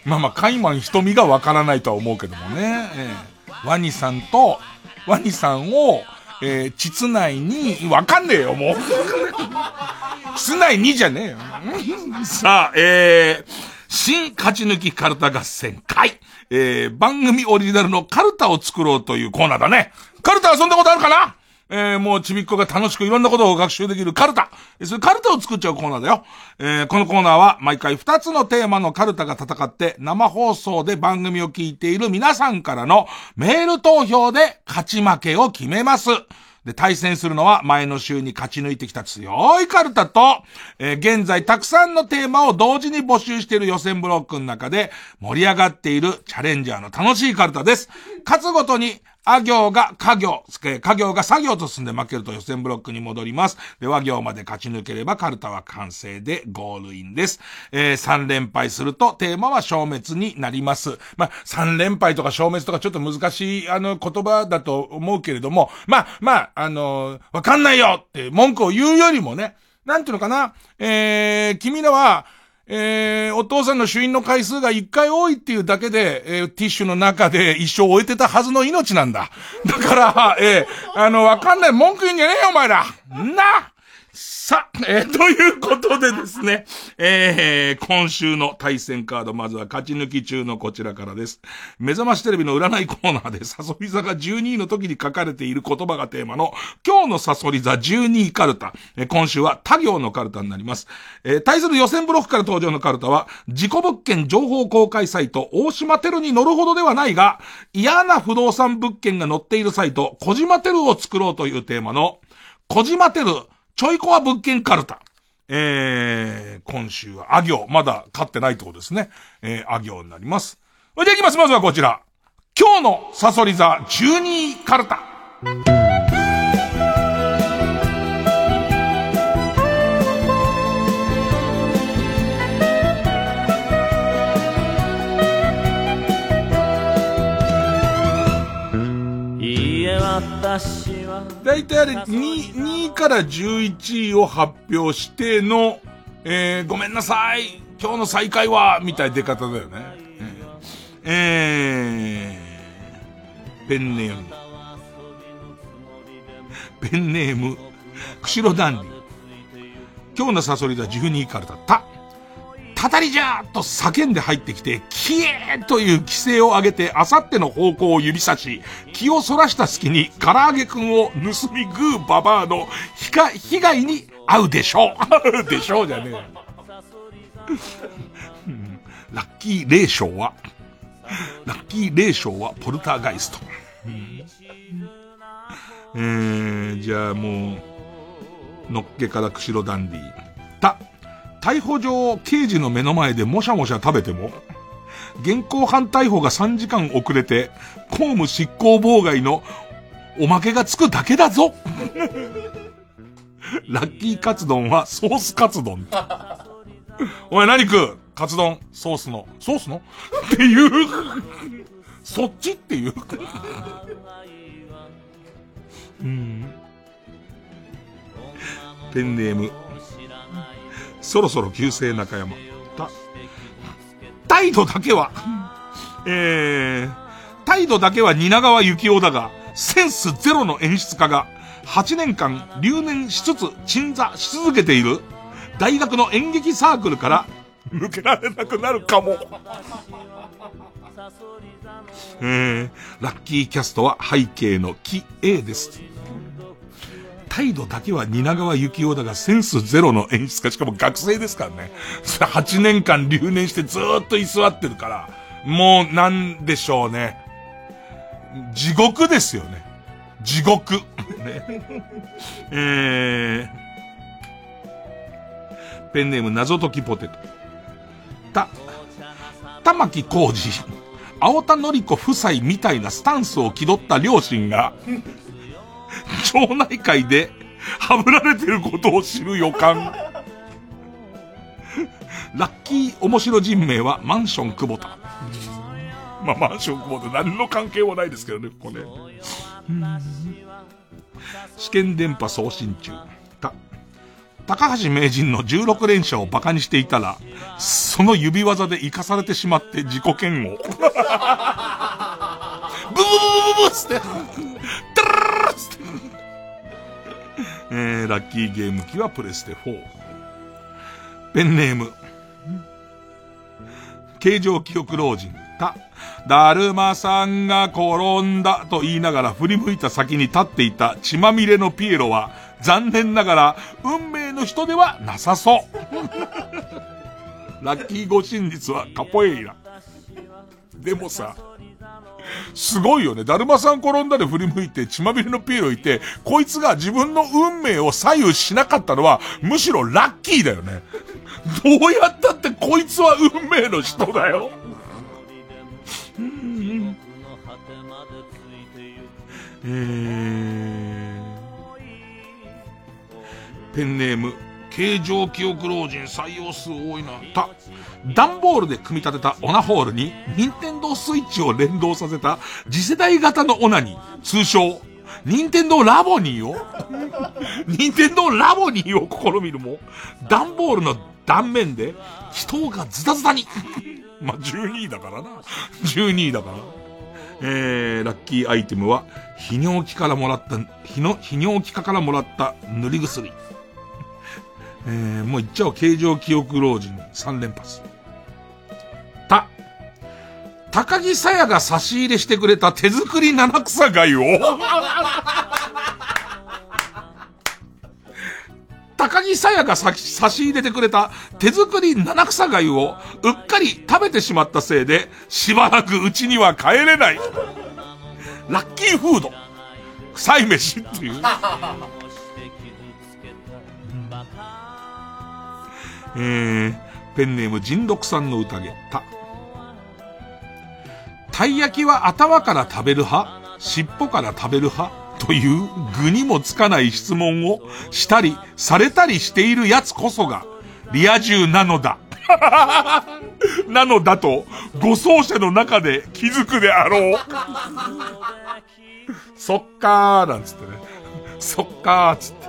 まあまあ、カイマン瞳がわからないとは思うけどもね。ええワニさんと、ワニさんを、えー、膣内に、わかんねえよ、もう。膣内にじゃねえよ。さあ、えー、新勝ち抜きカルタ合戦会。えー、番組オリジナルのカルタを作ろうというコーナーだね。カルタ遊んだことあるかな？えー、もうちびっこが楽しくいろんなことを学習できるカルタ。そういうカルタを作っちゃうコーナーだよ。えー、このコーナーは毎回2つのテーマのカルタが戦って生放送で番組を聞いている皆さんからのメール投票で勝ち負けを決めます。で、対戦するのは前の週に勝ち抜いてきた強いカルタと、えー現在たくさんのテーマを同時に募集している予選ブロックの中で盛り上がっているチャレンジャーの楽しいカルタです。勝つごとに、あ行が家行、えー家行が作業と進んで負けると予選ブロックに戻ります。で、和行まで勝ち抜ければカルタは完成でゴールインです。えー、3連敗するとテーマは消滅になります。まあ、3連敗とか消滅とかちょっと難しい、あの、言葉だと思うけれども、まあ、まあ、あのわかんないよって文句を言うよりもね、なんていうのかな、えー、君らは、えー、お父さんの主因の回数が一回多いっていうだけで、えー、ティッシュの中で一生終えてたはずの命なんだ。だから、えー、あの、わかんない文句言うんじゃねえよ、お前ら。んなさあ、えー、ということでですね、えー、今週の対戦カード、まずは勝ち抜き中のこちらからです。目覚ましテレビの占いコーナーで、サソリ座が12位の時に書かれている言葉がテーマの、今日のサソリ座12位カルタ。えー、今週は他行のカルタになります。えー、対する予選ブロックから登場のカルタは、自己物件情報公開サイト、大島テルに乗るほどではないが、嫌な不動産物件が載っているサイト、小島テルを作ろうというテーマの、小島テル、ちょいコア物件カルタ。えー、今週は、あ行。まだ勝ってないってことですね。えー、あ行になります。それでいきます。まずはこちら。今日のサソリ座12位カルタ。大体あれ2、2から11位を発表しての、えー、ごめんなさい、今日の再開は、みたいな出方だよね。えー、ペンネーム。ペンネーム、釧路ダンディ。今日のサソリだ12位からだった。たたりじゃーと叫んで入ってきて、キエーという規制を上げて、あさっての方向を指さし、気をそらした隙に、唐揚げくんを盗みグーババアのひか被害に遭うでしょう。でしょうじゃねえ。ラッキー霊障は、ラッキー霊障はポルターガイスト。えー、じゃあもう、のっけから釧路ダンディ。た、逮捕状を刑事の目の前でもしゃもしゃ食べても、現行犯逮捕が3時間遅れて、公務執行妨害のおまけがつくだけだぞ ラッキーカツ丼はソースカツ丼。お前何食う？カツ丼、ソースの？ソースの？っていう。そっちっていう。うん。ペンネーム、そろそろ旧姓中山。た、態度だけは、えー、態度だけは蜷川幸雄だが、センスゼロの演出家が、8年間留年しつつ鎮座し続けている、大学の演劇サークルから、抜けられなくなるかも。えー、ラッキーキャストは背景の木 A です。態度だけは蜷川幸雄だがセンスゼロの演出家、しかも学生ですからね。それ8年間留年してずっと居座ってるから、もうなんでしょうね。地獄ですよね。地獄。ね、えー、ペンネーム謎解きポテト。た、玉木浩二、青田のり子夫妻みたいなスタンスを気取った両親が、町内会で、はぶられてることを知る予感。ラッキー面白人名はマンション久保田。まあ、マンション久保田何の関係もないですけどね、ここね。試験電波送信中。た、高橋名人の16連射を馬鹿にしていたら、その指技で生かされてしまって自己嫌悪。ブブブブブブつって、えー、ラッキーゲーム機はプレステ4。ペンネーム。形状記憶老人。た。だるまさんが転んだと言いながら振り向いた先に立っていた血まみれのピエロは、残念ながら運命の人ではなさそう。ラッキー護身術はカポエイラ。でもさ、すごいよね。だるまさん転んだで振り向いて血まみれのピエロいて、こいつが自分の運命を左右しなかったのは、むしろラッキーだよね。どうやったってこいつは運命の人だよ。えー、ペンネーム、形状記憶老人採用数多いな。た、段ボールで組み立てたオナホールに、ニンテンドースイッチを連動させた次世代型のオナに、通称、ニンテンドーラボニーを、ニンテンドーラボニーを試みるも、段ボールの断面で、人がズタズタに。ま、12位だからな。12位だから。えー、ラッキーアイテムは、泌尿器からもらった、泌尿器科からもらった塗り薬。えー、もう言っちゃおう、形状記憶老人3連発。高木さやが差し入れしてくれた手作り七草貝を高木さやが差し入れてくれた手作り七草貝をうっかり食べてしまったせいで、しばらくうちには帰れない。ラッキーフード。臭い飯っていう。えー、ペンネーム人六さんの宴。た。たい焼きは頭から食べる派？尻尾から食べる派？という具にもつかない質問をしたりされたりしている奴こそがリア充なのだ。なのだと、護送者の中で気づくであろう。そっかー、なんつってね。そっかー、つって。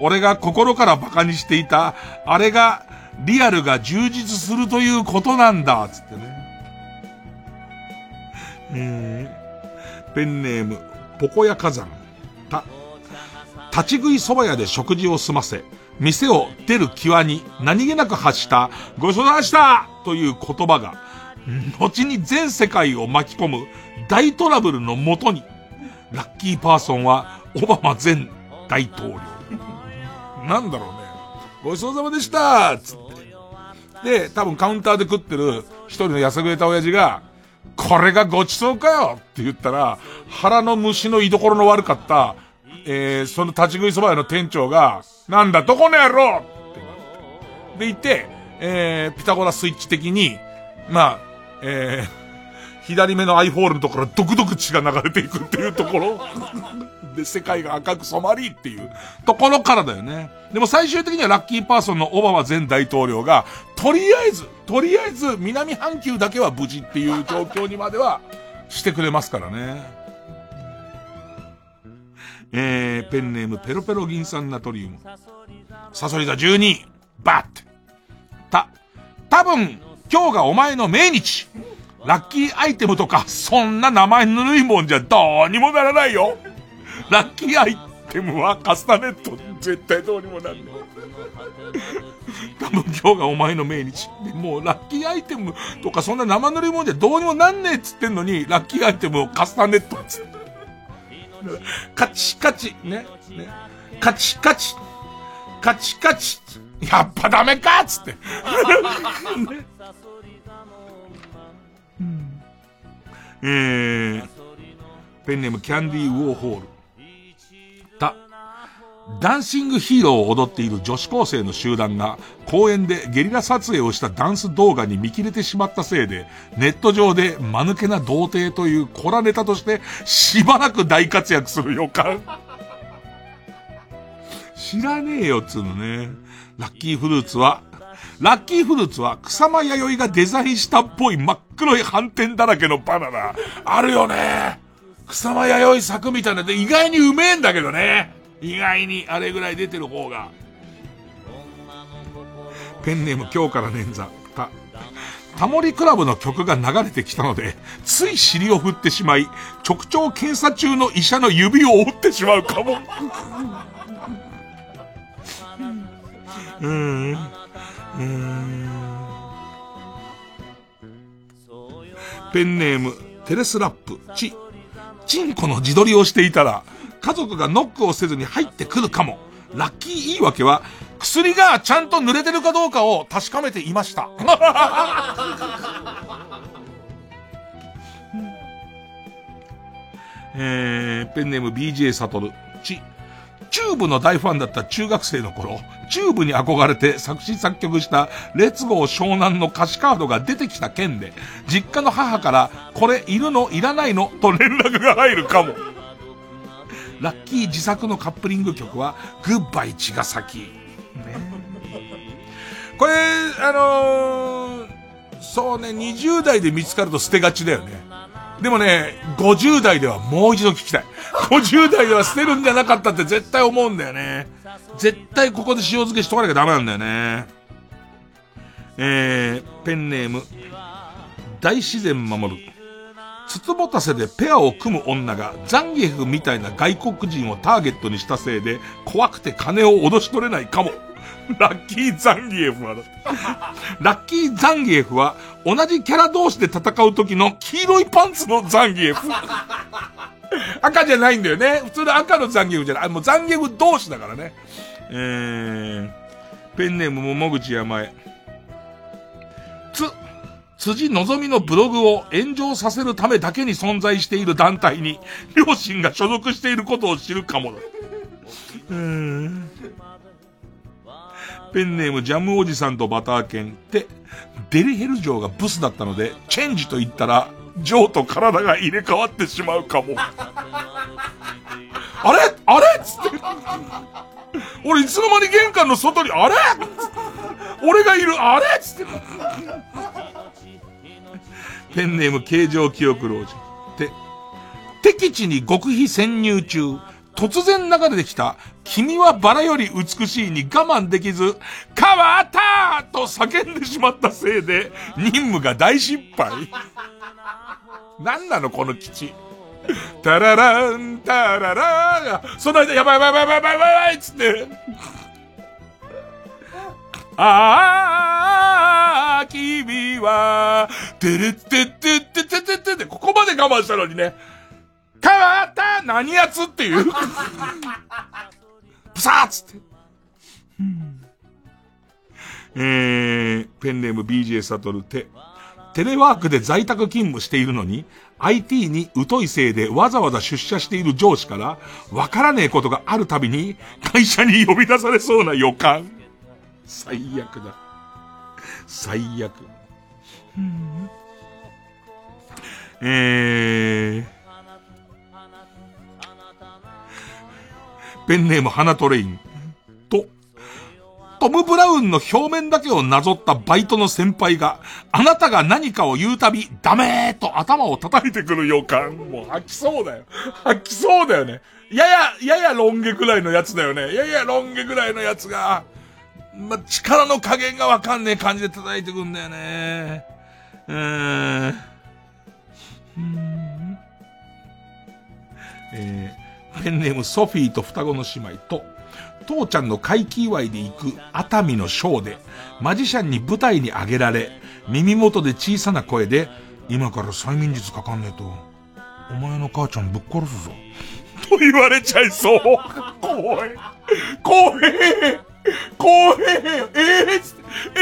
俺が心から馬鹿にしていた、あれが、リアルが充実するということなんだ、つってね。えーペンネーム、ポコヤ火山。た、立ち食い蕎麦屋で食事を済ませ、店を出る際に何気なく発したごちそうさましたという言葉が、後に全世界を巻き込む大トラブルのもとに、ラッキーパーソンはオバマ前大統領。なんだろうね。ごちそうさまでしたつって。で、多分カウンターで食ってる一人のやさぐれた親父が、これがごちそうかよって言ったら、腹の虫の居所の悪かった、えー、その立ち食い蕎麦屋の店長が、なんだ、どこの野郎ってで言って、えー、ピタゴラスイッチ的に、まあ、えー、左目のアイホールのところ、ドクドク血が流れていくっていうところ。で、世界が赤く染まりっていうところからだよね。でも最終的にはラッキーパーソンのオバマ前大統領が、とりあえず、とりあえず南半球だけは無事っていう状況にまではしてくれますからね。えー、ペンネームペロペロ銀酸ナトリウム。サソリ座12、バッた、多分、今日がお前の命日。ラッキーアイテムとか、そんな名前ぬるいもんじゃどうにもならないよ。ラッキーアイテムはカスタネット。絶対どうにもなんね多分今日がお前の命日。もうラッキーアイテムとかそんな生塗り物じゃどうにもなんねえっつってんのに、ラッキーアイテムをカスタネットっつって。カチカチ、ね、ね。カチカチ、カチカチ、やっぱダメかっつって。えー、ペンネームキャンディーウォーホール。ダンシングヒーローを踊っている女子高生の集団が公園でゲリラ撮影をしたダンス動画に見切れてしまったせいで、ネット上で間抜けな童貞というコラネタとしてしばらく大活躍する予感。知らねえよっつうのね。ラッキーフルーツは、ラッキーフルーツは草間弥生がデザインしたっぽい真っ黒い斑点だらけのバナナ。あるよね。草間弥生作みたいなで意外にうめえんだけどね。意外にあれぐらい出てる方が。ペンネーム今日から捻挫。た、タモリクラブの曲が流れてきたので、つい尻を振ってしまい、直腸検査中の医者の指を折ってしまうかも。うん。うん。ペンネーム、テレスラップ、チ、チンコの自撮りをしていたら、家族がノックをせずに入ってくるかも。ラッキー言い訳は、薬がちゃんと濡れてるかどうかを確かめていました。えー、ペンネーム BJ サトル。チ。チューブの大ファンだった中学生の頃、チューブに憧れて作詞作曲した Let's Go 湘南の歌詞カードが出てきた件で、実家の母から、これいるのいらないのと連絡が入るかも。ラッキー自作のカップリング曲は、 Goodbye 茅ヶ崎。ね、これ、あのー、そうね、20代で見つかると捨てがちだよね。でもね、50代ではもう一度聞きたい。50代では捨てるんじゃなかったって絶対思うんだよね。絶対ここで塩漬けしとかなきゃダメなんだよね。えー、ペンネーム、大自然守る。つつぼたせでペアを組む女がザンギエフみたいな外国人をターゲットにしたせいで怖くて金を脅し取れないかも。ラッキーザンギエフはだ。ラッキーザンギエフは同じキャラ同士で戦う時の黄色いパンツのザンギエフ。赤じゃないんだよね。普通の赤のザンギエフじゃない。もうザンギエフ同士だからね。えー、ペンネーム桃口山へ。つ、辻希美のブログを炎上させるためだけに存在している団体に、両親が所属していることを知るかもだ。うーんペンネームジャムおじさんとバター犬って、デリヘル城がブスだったので、チェンジと言ったら、ジョーと体が入れ替わってしまうかも。あれ？あれ？つって。俺いつの間に玄関の外に、あれ？俺がいる、あれ？つって。ペンネーム形状記憶老人。て、敵地に極秘潜入中、突然流れてきた、君はバラより美しいに我慢できず、変わったと叫んでしまったせいで、任務が大失敗。何なのこの基地。タララン、タララーその間、やばいやばいやばいやばいやばいやばいっつって。ああ、君は、てれってってってってってってって、ここまで我慢したのにね。変わった何やつっていう。プサーっつって。えー、ペンネーム BJ サトルテ。テレワークで在宅勤務しているのに、IT に疎いせいでわざわざ出社している上司から、わからねえことがあるたびに、会社に呼び出されそうな予感。最悪だ。最悪。えー、ペンネーム花トレイン。と、トム・ブラウンの表面だけをなぞったバイトの先輩が、あなたが何かを言うたび、ダメーと頭を叩いてくる予感。もう吐きそうだよ。吐きそうだよね。やや、ややロン毛くらいのやつだよね。ややロン毛くらいのやつが、ま、力の加減がわかんねえ感じで叩いてくんだよね。うーん。えー、ペンネームソフィーと双子の姉妹と、父ちゃんの怪奇祝いで行く熱海のショーで、マジシャンに舞台に上げられ、耳元で小さな声で、今から催眠術かかんねえと、お前の母ちゃんぶっ殺すぞ。と言われちゃいそう。怖い。怖い。怖えええー、つって、え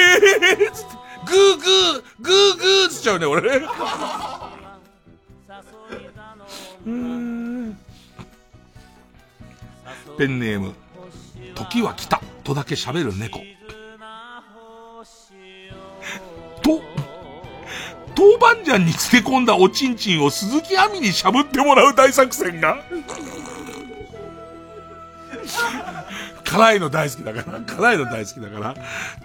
えー、つって、グーグー、グーグーっつっちゃうね、俺ね。うん。ペンネーム、時は来たとだけ喋る猫。と、豆板醤に漬け込んだおちんちんを鈴木亜美にしゃぶってもらう大作戦が辛いの大好きだから、辛いの大好きだから、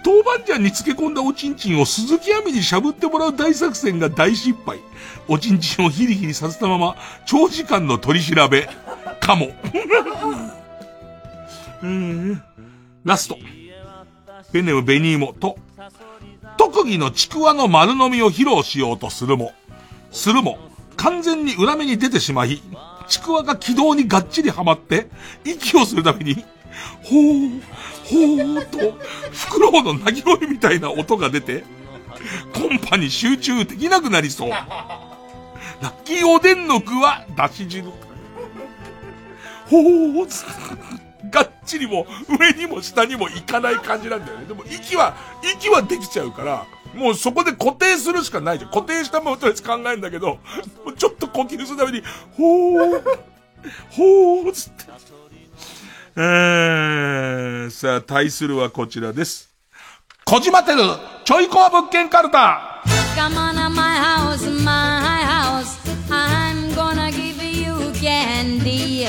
豆板醤に漬け込んだおちんちんを鈴木亜美にしゃぶってもらう大作戦が大失敗。おちんちんをヒリヒリさせたまま、長時間の取り調べ、かも。う ん。ラスト。ペネムベニーモと、特技のちくわの丸飲みを披露しようとするも、するも、完全に裏目に出てしまい、ちくわが軌道にがっちりはまって、息をするために、ほー、ほーと、フクロウの鳴き声みたいな音が出て、コンパに集中できなくなりそう。ラッキーおでんの具は、だし汁。ほーがっちりも上にも下にも行かない感じなんだよね。でも息は、息はできちゃうから、もうそこで固定するしかないじゃん。固定したままとりあえず考えるんだけど、ちょっと呼吸するために、ほー、ほーつって。えー、さあ、対するはこちらです。小島てる、ちょいコア物件カルタ。Come on to my house, my house. I'm gonna give you candy.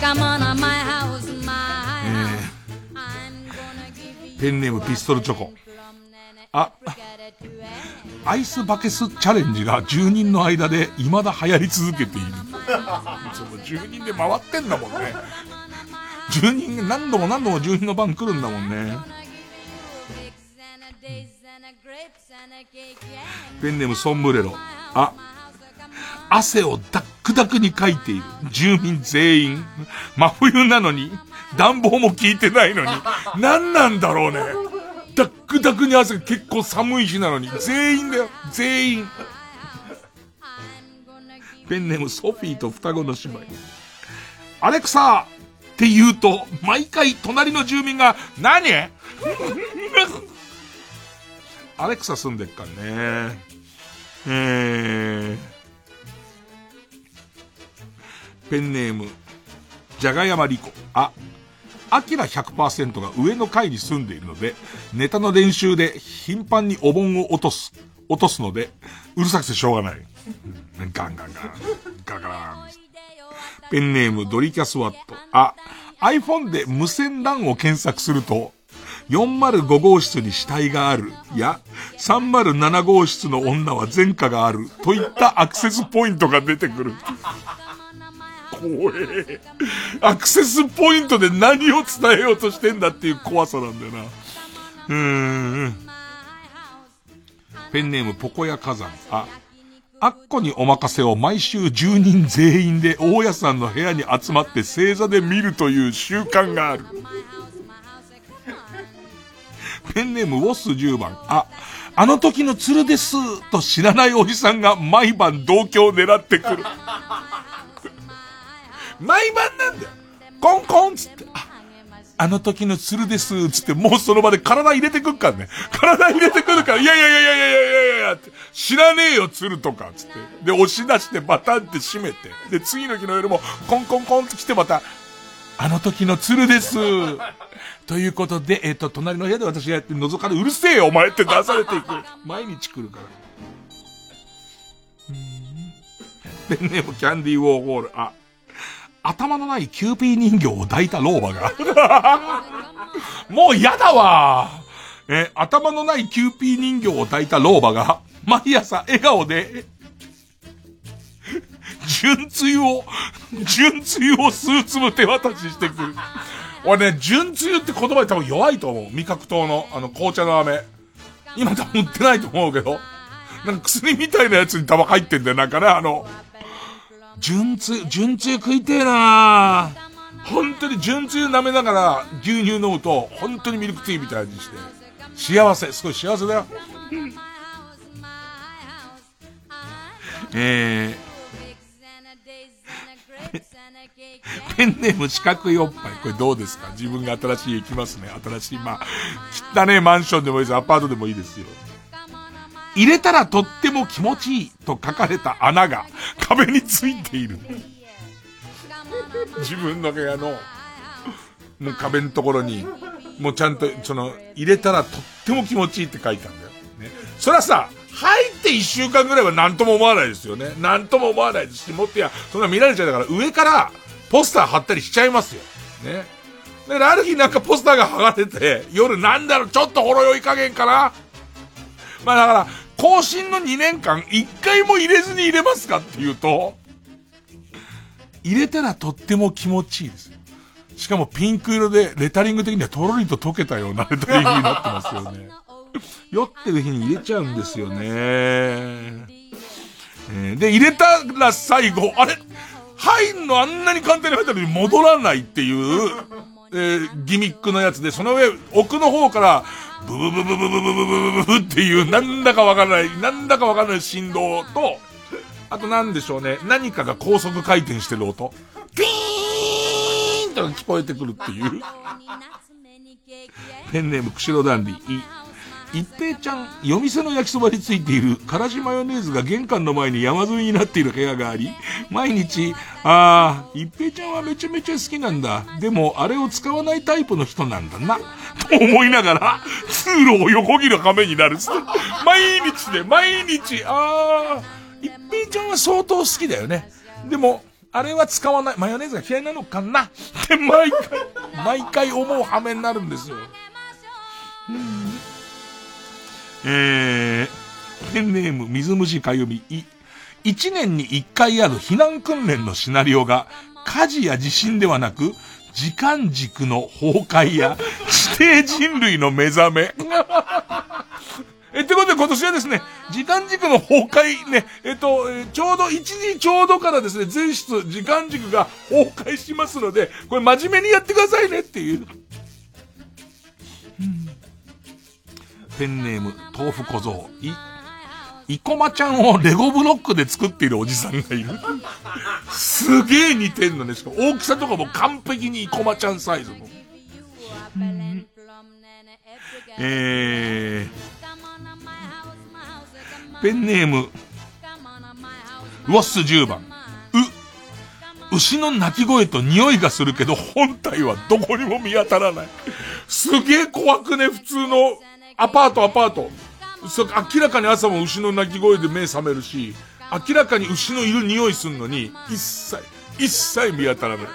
Come on to my house, my house. ペンネームピストルチョコ。あ、アイスバケスチャレンジが住人の間で未だ流行り続けている。その住人で回ってんだもんね。住人、何度も何度も住人の番来るんだもんね。ペンネームソンブレロ。あ、汗をダックダクにかいている住民全員。真冬なのに、暖房も効いてないのに、何なんだろうね。ダックダクに汗結構寒い日なのに、全員だよ、全員。ペンネームソフィーと双子の姉妹。アレクサって言うと、毎回隣の住民が、何？アレクサ住んでっかね。えー、ペンネーム、じゃがやまりこ。あ、アキラ100%が上の階に住んでいるので、ネタの練習で頻繁にお盆を落とす、落とすので、うるさくてしょうがない。ガンガンガン。ガンガラン。ペンネームドリキャスワット。あ、iPhone で無線 LAN を検索すると、405号室に死体がある、や、307号室の女は前科がある、といったアクセスポイントが出てくる。怖え。アクセスポイントで何を伝えようとしてんだっていう怖さなんだよな。うーん。ペンネームポコヤ火山。あ、あっこにお任せを毎週住人全員で大家さんの部屋に集まって星座で見るという習慣がある。ペンネームウォス10番。あ、あの時の鶴ですと知らないおじさんが毎晩同居を狙ってくる。毎晩なんだよ。コンコンつって。あ、あの時の鶴ですつってもうその場で体入れてくっからね。体入れてくるから、いやいやいやいやいやいやいやいやって知らねえよ鶴とかつって。で、押し出してバタンって閉めて。で、次の日の夜もコンコンコンって来てまた、あの時の鶴ですということで、えっ、と、隣の部屋で私がやって覗かれ、うるせえよお前って出されていく。毎日来るから。ペンネームキャンディーウォーホール。あ、頭のないキューピー人形を抱いた老婆が。もう嫌だわえ、頭のないキューピー人形を抱いた老婆が、毎朝笑顔で、純つゆを、純つゆを数粒手渡ししてくる。俺ね、純露って言葉に多分弱いと思う。味覚糖の、あの、紅茶の飴。今多分売ってないと思うけど。なんか薬みたいなやつに多分入ってんだよ。なんかね、あの、純つ、純つゆ食いてえな本当に純つゆ舐めながら牛乳飲むと、本当にミルクティーみたいにして。幸せ。すごい幸せだよ。えー、ペンネーム四角いおっぱい。これどうですか？自分が新しい家行きますね。新しい、まあ、汚ねマンションでもいいです。アパートでもいいですよ。入れたらとっても気持ちいいと書かれた穴が壁についている。自分の部屋の、もう壁のところに、もうちゃんと、その、入れたらとっても気持ちいいって書いたんだよ。ね。そらさ、入って一週間ぐらいは何とも思わないですよね。何とも思わないですし、もっとや、そんな見られちゃうから上からポスター貼ったりしちゃいますよ。ね。だからある日なんかポスターが剥がれて、夜なんだろう、ちょっとほろ酔い加減かなまあだから、更新の2年間、1回も入れずに入れますかっていうと、入れたらとっても気持ちいいですよ。しかもピンク色で、レタリング的にはとろりと溶けたようなレタリングになってますよね。酔ってる日に入れちゃうんですよね。で、入れたら最後、あれ？入んのあんなに簡単に入ったのに戻らないっていう、えー、ギミックのやつで、その上、奥の方から、ブブブブブブブブブブブっていう、なんだかわからない、なんだかわからない振動と、あとなんでしょうね、何かが高速回転してる音。ピーンと聞こえてくるっていう。ペンネーム、釧路ダンディ。一平ちゃん、夜店の焼きそばについているからしマヨネーズが玄関の前に山積みになっている部屋があり、毎日、ああ、一平ちゃんはめちゃめちゃ好きなんだ。でも、あれを使わないタイプの人なんだな。と思いながら、通路を横切る羽目になる。毎日で、毎日、ああ、一平ちゃんは相当好きだよね。でも、あれは使わない、マヨネーズが嫌いなのかなって毎回、毎回思う羽目になるんですよ。うんえー、ペンネーム水虫かゆみ、い、一年に一回ある避難訓練のシナリオが、火事や地震ではなく、時間軸の崩壊や、指定人類の目覚め。え、ってことで今年はですね、時間軸の崩壊ね、えっと、えちょうど1時ちょうどからですね、全室時間軸が崩壊しますので、これ真面目にやってくださいねっていう。ペンネーム、豆腐小僧、い、生駒ちゃんをレゴブロックで作っているおじさんがいる。すげえ似てんのね。しかも大きさとかも完璧に生駒ちゃんサイズの。えー、ペンネーム、ウォッス10番。う、牛の鳴き声と匂いがするけど本体はどこにも見当たらない。すげえ怖くね、普通のアパートアパート。そ明らかに朝も牛の鳴き声で目覚めるし、明らかに牛のいる匂いすんのに、一切、一切見当たらない。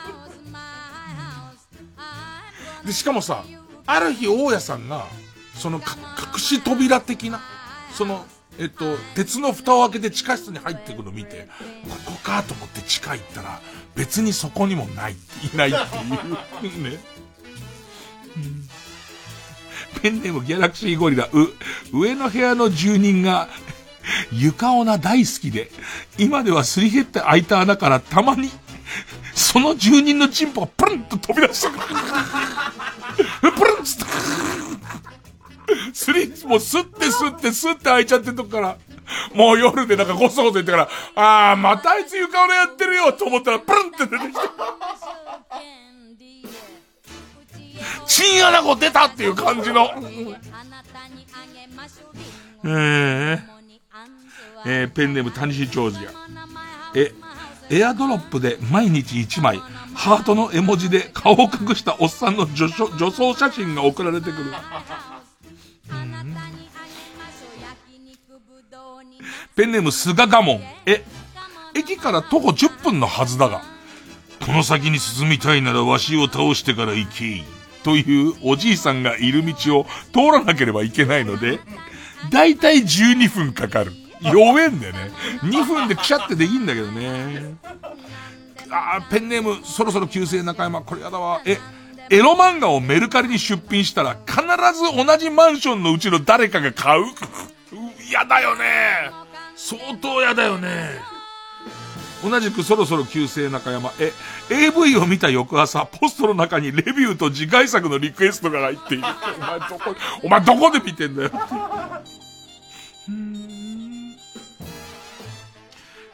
で、しかもさ、ある日大家さんが、その隠し扉的な、その、えっと、鉄の蓋を開けて地下室に入っていくのを見て、ここかと思って地下行ったら、別にそこにもない、いないっていう、ね。ペンネームギャラクシーゴリラ、う、上の部屋の住人が、床女大好きで、今ではすり減って開いた穴からたまに、その住人のチンポがプルンと飛び出してくる。プルンってすり、もうすってすってすって開いちゃってとこから、もう夜でなんかごそごそ言ってから、あー、またあいつ床女やってるよと思ったら、プルンって出てきて。チンアナゴ出たっていう感じの。えー、えー、ペンネーム谷市長司や。え、エアドロップで毎日1枚、ハートの絵文字で顔を隠したおっさんの女女装写真が送られてくる。ペンネーム菅ガモン。え、駅から徒歩10分のはずだが、この先に進みたいならわしを倒してから行け。というおじいさんがいる道を通らなければいけないので、だいたい12分かかる。弱えんだよね。2分でくしゃってでいいんだけどね。あー、ペンネーム、そろそろ旧姓中山、これやだわ。え、エロ漫画をメルカリに出品したら必ず同じマンションのうちの誰かが買う？嫌だよね。相当嫌だよね。同じくそろそろ旧姓中山。え、AV を見た翌朝、ポストの中にレビューと次回作のリクエストが入っている。お前どこ、お前どこで見てんだよ。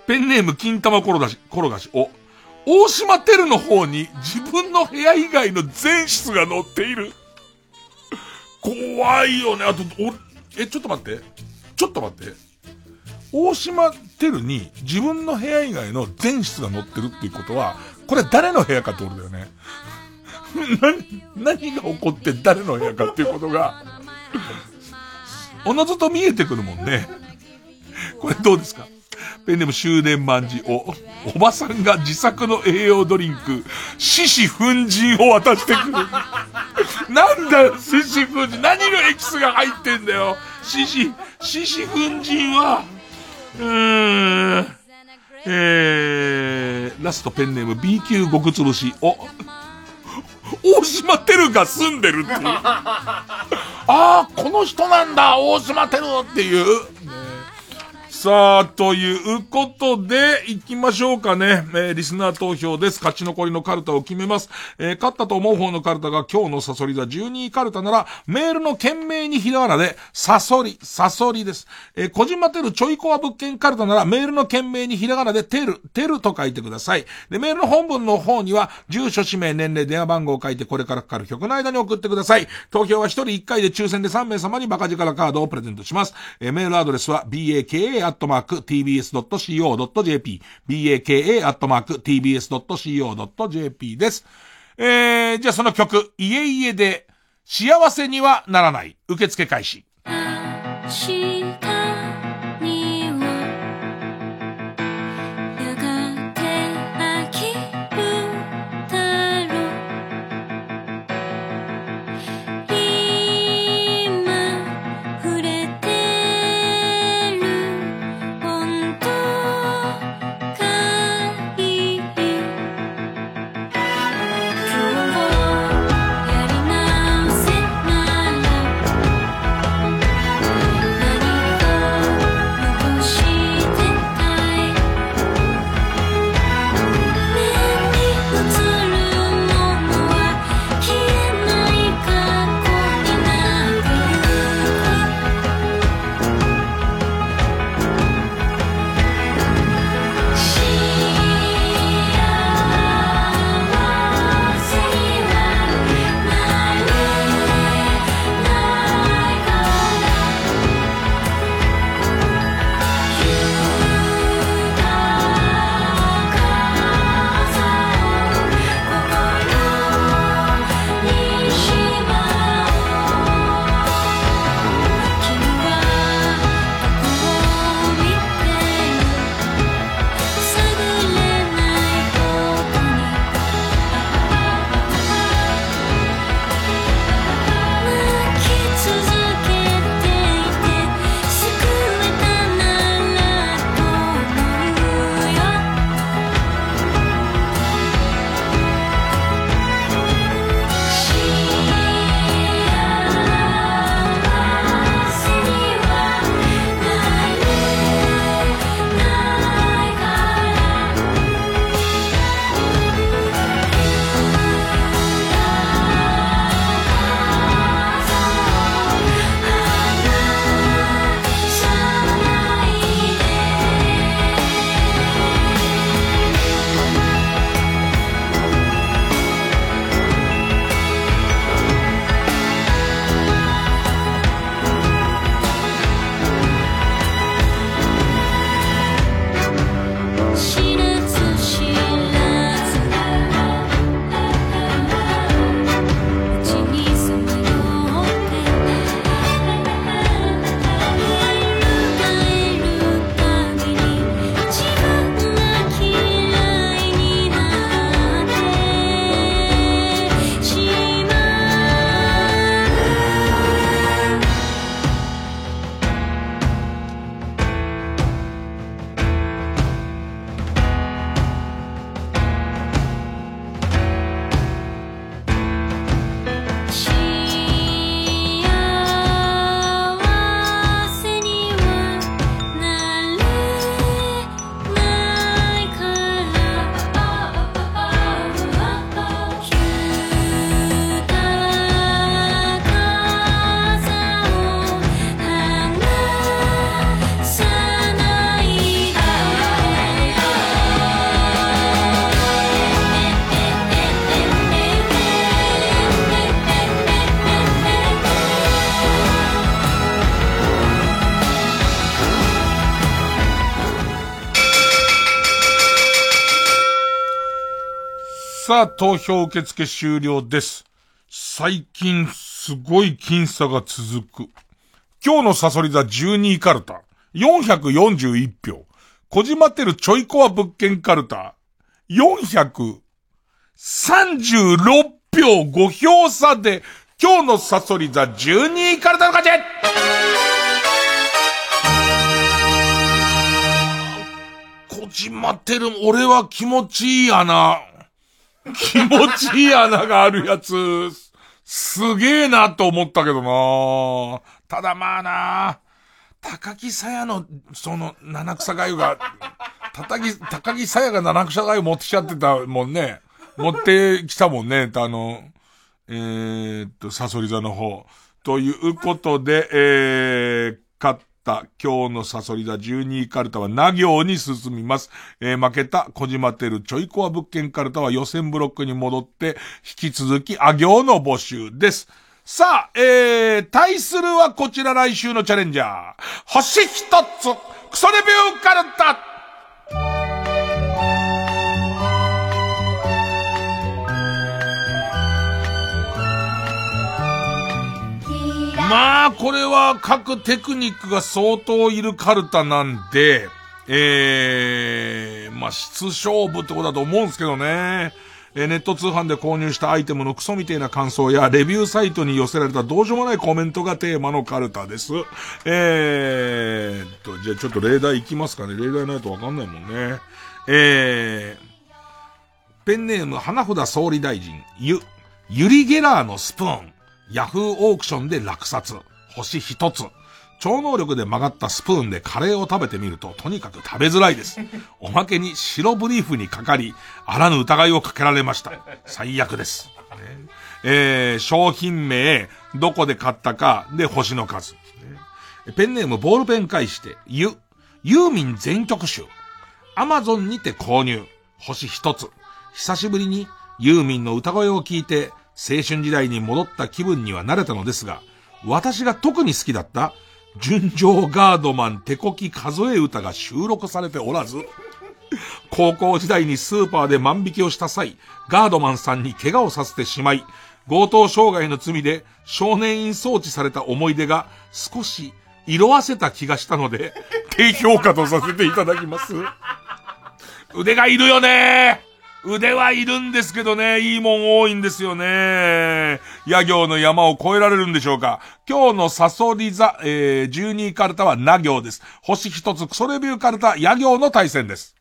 ペンネーム金玉転がし、転がし、お、大島テルの方に自分の部屋以外の全室が載っている。怖いよね。あと、お、え、ちょっと待って。ちょっと待って。大島テルに自分の部屋以外の全室が載ってるっていうことは、これ誰の部屋かってことだよね。何、何が起こって誰の部屋かっていうことが、おのずと見えてくるもんね。これどうですか？ペンネーム終電万事お、おばさんが自作の栄養ドリンク、獅子粉塵を渡してくる。なんだよ、獅子粉塵。何のエキスが入ってんだよ。獅子、獅子粉塵は、うーん。えー、ラストペンネーム B 級極つぶし。お、大島テルが住んでるっていう。ああ、この人なんだ、大島テルっていう。さあ、ということで、行きましょうかね。えー、リスナー投票です。勝ち残りのカルタを決めます。えー、勝ったと思う方のカルタが今日のサソリ座12位カルタなら、メールの件名にひらがなで、サソリ、サソリです。えー、小島テルちょいコア物件カルタなら、メールの件名にひらがなで、テル、テルと書いてください。で、メールの本文の方には、住所、氏名、年齢、電話番号を書いて、これからかかる曲の間に送ってください。投票は1人1回で抽選で3名様にバカ力カードをプレゼントします。えー、メールアドレスは、baka アットマーク tbs.co.jp、baka アットマーク tbs.co.jp です。えー、じゃあその曲、いえいえで幸せにはならない。受付開始。さあ、投票受付終了です。最近、すごい僅差が続く。今日のサソリ座12位カルタ、441票。小島テルちょいコア物件カルタ、436票5票差で、今日のサソリ座12位カルタの勝ち小島テル、俺は気持ちいい穴。気持ちいい穴があるやつ、すげえなと思ったけどなただまあな高木さやの、その、七草がゆが、高木、高木さやが七草がゆ持ってきちゃってたもんね。持ってきたもんね。あの、えー、っと、サソリ座の方。ということで、えー、勝った今日のサソリ座12位カルタはな行に進みます。えー、負けた小島テルちょいコア物件カルタは予選ブロックに戻って、引き続きあ行の募集です。さあ、えー、対するはこちら来週のチャレンジャー。星一つ、クソレビューカルタまあ、これは各テクニックが相当いるカルタなんで、えー、まあ、質勝負ってことだと思うんですけどね。えネット通販で購入したアイテムのクソみたいな感想や、レビューサイトに寄せられたどうしようもないコメントがテーマのカルタです。えーと、じゃあちょっと例題いきますかね。例題ないとわかんないもんね。えー、ペンネーム花札総理大臣、ゆ、ユリゲラーのスプーン、ヤフーオークションで落札、星一つ。超能力で曲がったスプーンでカレーを食べてみると、とにかく食べづらいです。おまけに白ブリーフにかかり、あらぬ疑いをかけられました。最悪です。えー、商品名、どこで買ったか、で星の数。ペンネームボールペン返して、ゆ、ユーミン全曲集。アマゾンにて購入。星一つ。久しぶりにユーミンの歌声を聞いて、青春時代に戻った気分にはなれたのですが、私が特に好きだった、純情ガードマン手こき数え歌が収録されておらず、高校時代にスーパーで万引きをした際、ガードマンさんに怪我をさせてしまい、強盗傷害の罪で少年院送致された思い出が少し色あせた気がしたので、低評価とさせていただきます。腕がいるよねー腕はいるんですけどね、いいもん多いんですよね。野行の山を越えられるんでしょうか今日のサソリ座、えー、12位カルタはな行です。星一つクソレビューカルタ、野行の対戦です。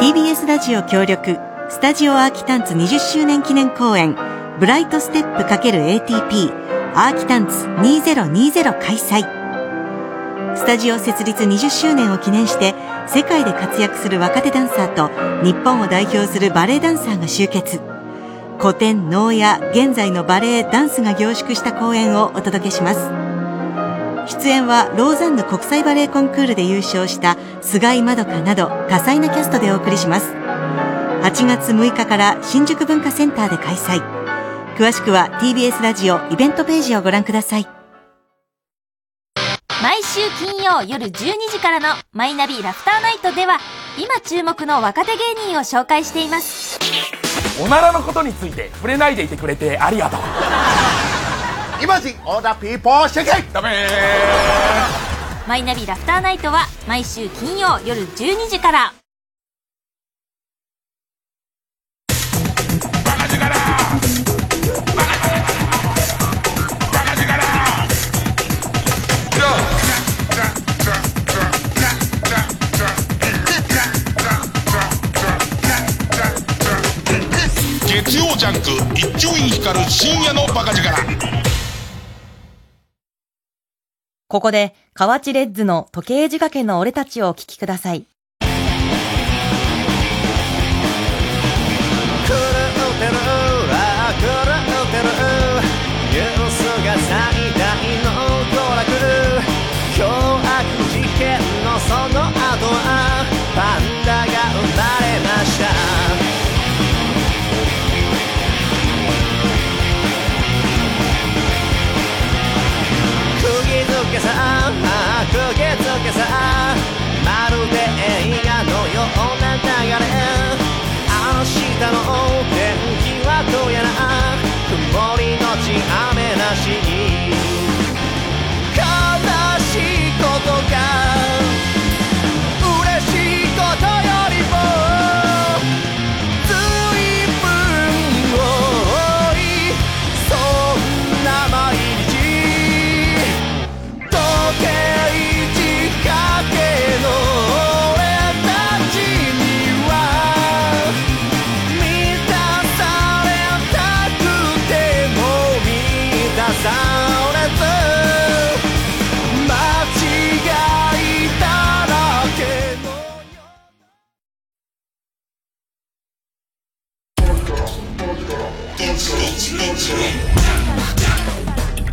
TBS ラジオ協力スタジオアーキタンツ20周年記念公演ブライトステップ ×ATP アーキタンツ2020開催。スタジオ設立20周年を記念して世界で活躍する若手ダンサーと日本を代表するバレエダンサーが集結。古典能や現在のバレエダンスが凝縮した公演をお届けします。出演はローザンヌ国際バレエコンクールで優勝した菅井まどかなど多彩なキャストでお送りします。8月6日から新宿文化センターで開催。詳しくは TBS ラジオイベントページをご覧ください。毎週金曜夜12時からのマイナビラフターナイトでは今注目の若手芸人を紹介しています。おならのことについて触れないでいてくれてありがとうイマジンオーダーピーポーシェケダメマイナビラフターナイトは毎週金曜夜12時から。月曜ジャンク一丁院光る深夜のバカ力ここで、河内レッズの時計仕掛けの俺たちをお聞きください。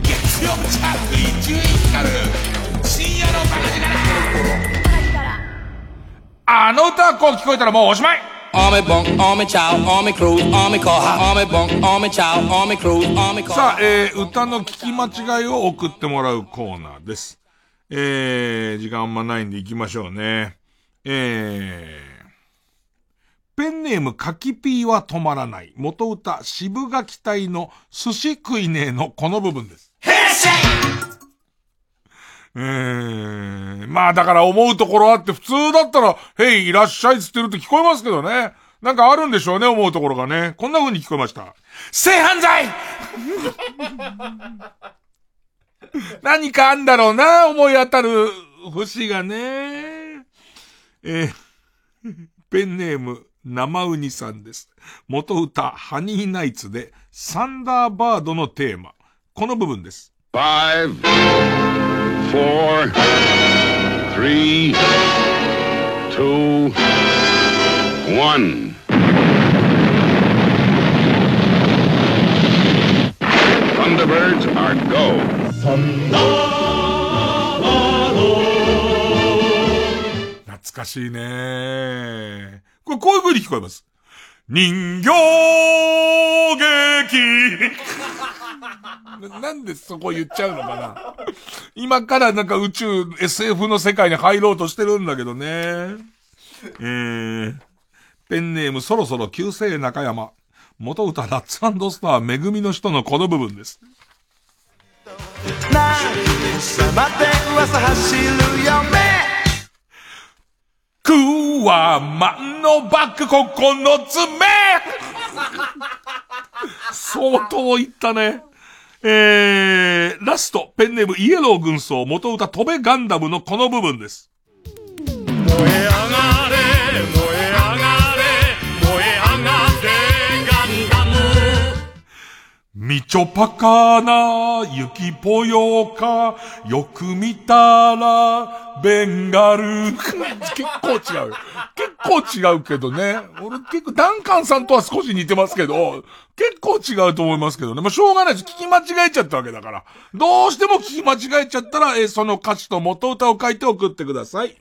月曜チャ深夜のあの歌こう聞こえたらもうおしまい Army bunk, Army chow, Army crew, Army car, Army bunk, Army chow, Army crew, Army car さあ、えー、歌の聞き間違いを送ってもらうコーナーです。えー、時間あんまないんで行きましょうね。えー、ネームカキピーは止まらない。元歌、渋垣隊の寿司食いねえのこの部分です。えー、まあだから思うところあって、普通だったら、へい、いらっしゃいっつってると聞こえますけどね。なんかあるんでしょうね、思うところがね。こんな風に聞こえました。性犯罪 何かあんだろうな、思い当たる節がね。えー、ペンネーム、生ウニさんです。元歌、ハニーナイツで、サンダーバードのテーマ。この部分です。Five, four, three, two, one. Thunderbirds are go. 懐かしいねこれこういう風に聞こえます。人形劇 ななんでそこ言っちゃうのかな？今からなんか宇宙 SF の世界に入ろうとしてるんだけどね。えー、ペンネームそろそろ旧姓中山。元歌ラッツスターめぐみの人のこの部分です。なさまで噂走る夢クワマンのバックここの爪相当いったね。えー、ラスト、ペンネームイエロー軍曹元歌飛べガンダムのこの部分です。燃え上がみちょぱかなゆきぽよかよく見たら、ベンガル。結構違う。結構違うけどね。俺結構ダンカンさんとは少し似てますけど、結構違うと思いますけどね。まあ、しょうがないです。聞き間違えちゃったわけだから。どうしても聞き間違えちゃったら、えーその歌詞と元歌を書いて送ってください。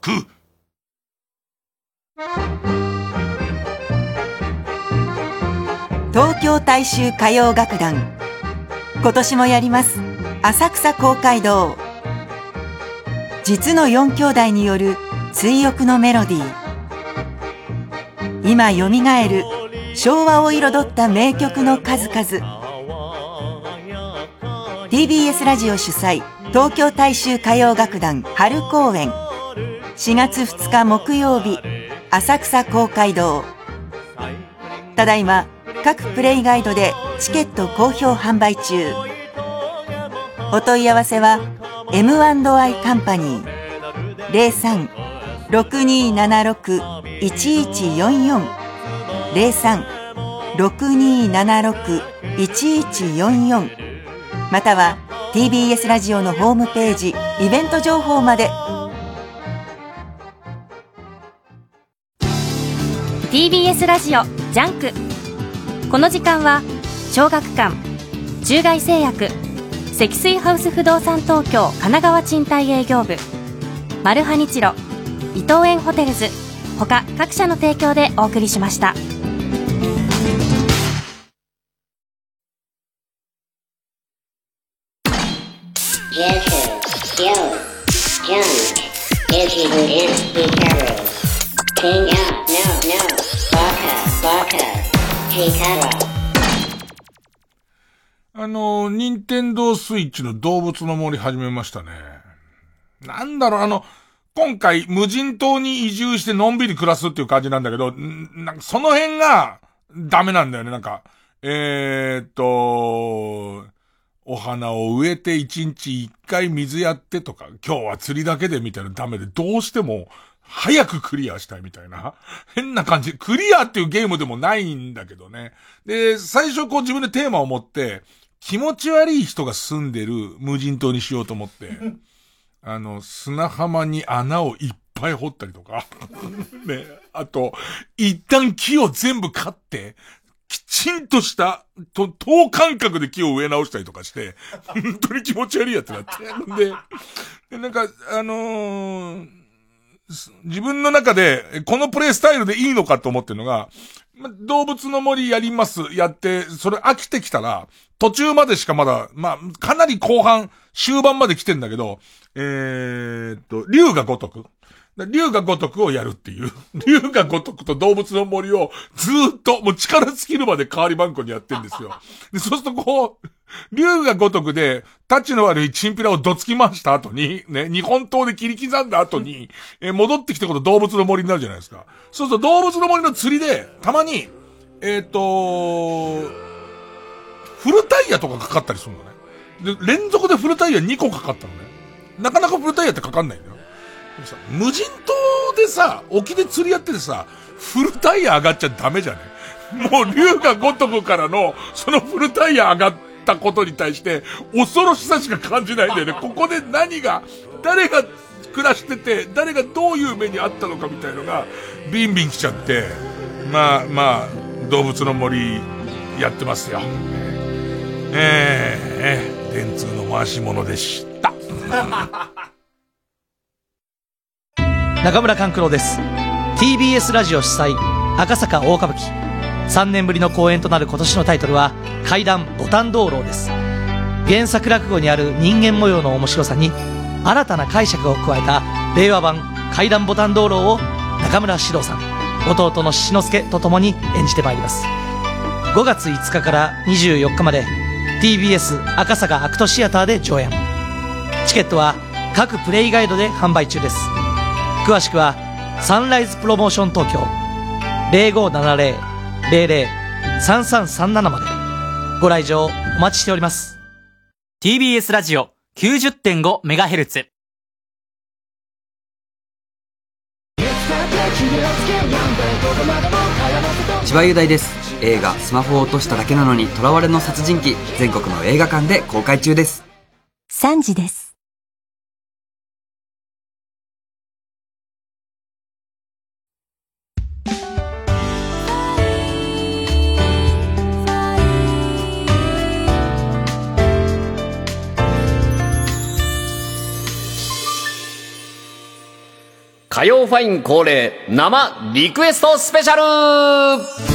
ク。東京大衆歌謡楽団。今年もやります。浅草公会堂。実の四兄弟による追憶のメロディー。今よみがえる昭和を彩った名曲の数々。TBS ラジオ主催東京大衆歌謡楽団春公演。4月2日木曜日浅草公会堂。ただいま各プレイガイドでチケット好評販売中。お問い合わせは M&I カンパニー。03-6276-1144 03-6276-1144または TBS ラジオのホームページイベント情報まで TBS ラジオジャンク。この時間は小学館中外製薬積水ハウス不動産東京神奈川賃貸営業部マルハニチロ伊藤園ホテルズ他各社の提供でお送りしました。任天堂スイッチの動物の森始めましたね。なんだろう、あの、今回無人島に移住してのんびり暮らすっていう感じなんだけど、なんかその辺がダメなんだよね、なんか。えーっと、お花を植えて一日一回水やってとか、今日は釣りだけでみたいなダメで、どうしても早くクリアしたいみたいな。変な感じ。クリアっていうゲームでもないんだけどね。で、最初こう自分でテーマを持って、気持ち悪い人が住んでる無人島にしようと思って、あの、砂浜に穴をいっぱい掘ったりとか、ね、あと、一旦木を全部刈って、きちんとした、と、等間隔で木を植え直したりとかして、本当に気持ち悪いやつになって。で、で、なんか、あのーす自分の中で、えこのプレイスタイルでいいのかと思ってるのが、ま動物の森やります、やって、それ飽きてきたら、途中までしかまだ、まあ、かなり後半、終盤まで来てんだけど、えーっと、竜が如く。竜が如くをやるっていう。竜が如くと動物の森をずーっと、もう力尽きるまで代わり番号にやってんですよ。で、そうするとこう、竜が如くで、タッチの悪いチンピラをどつき回した後に、ね、日本刀で切り刻んだ後に、えー戻ってきてこと動物の森になるじゃないですか。そうすると動物の森の釣りで、たまに、えーっ、とフルタイヤとかかかったりするのね。で、連続でフルタイヤ2個かかったのね。なかなかフルタイヤってかかんないんだよ。でもさ無人島でさ、沖で釣りやっててさ、フルタイヤ上がっちゃダメじゃね？もう竜が如くからの、そのフルタイヤ上がったことに対して、恐ろしさしか感じないんだよね。ここで何が、誰が暮らしてて、誰がどういう目にあったのかみたいのが、ビンビン来ちゃって、まあまあ、動物の森、やってますよ。ええええ電通の回し物でした。中村勘九郎です。TBS ラジオ主催赤坂大歌舞伎。3年ぶりの公演となる今年のタイトルは怪談ボタン道路です。原作落語にある人間模様の面白さに新たな解釈を加えた令和版怪談ボタン道路を中村獅童さん弟の志之助と共に演じてまいります。5月5日から24日まで TBS 赤坂アクトシアターで上演。チケットは各プレイガイドで販売中です。詳しくはサンライズプロモーション東京。0570-00-3337まで。ご来場お待ちしております。TBS ラジオ 90.5MHz 千葉雄大です映画「スマホを落としただけなのに囚われの殺人鬼」全国の映画館で公開中です3時です。火曜ファイン恒例生リクエストスペシャル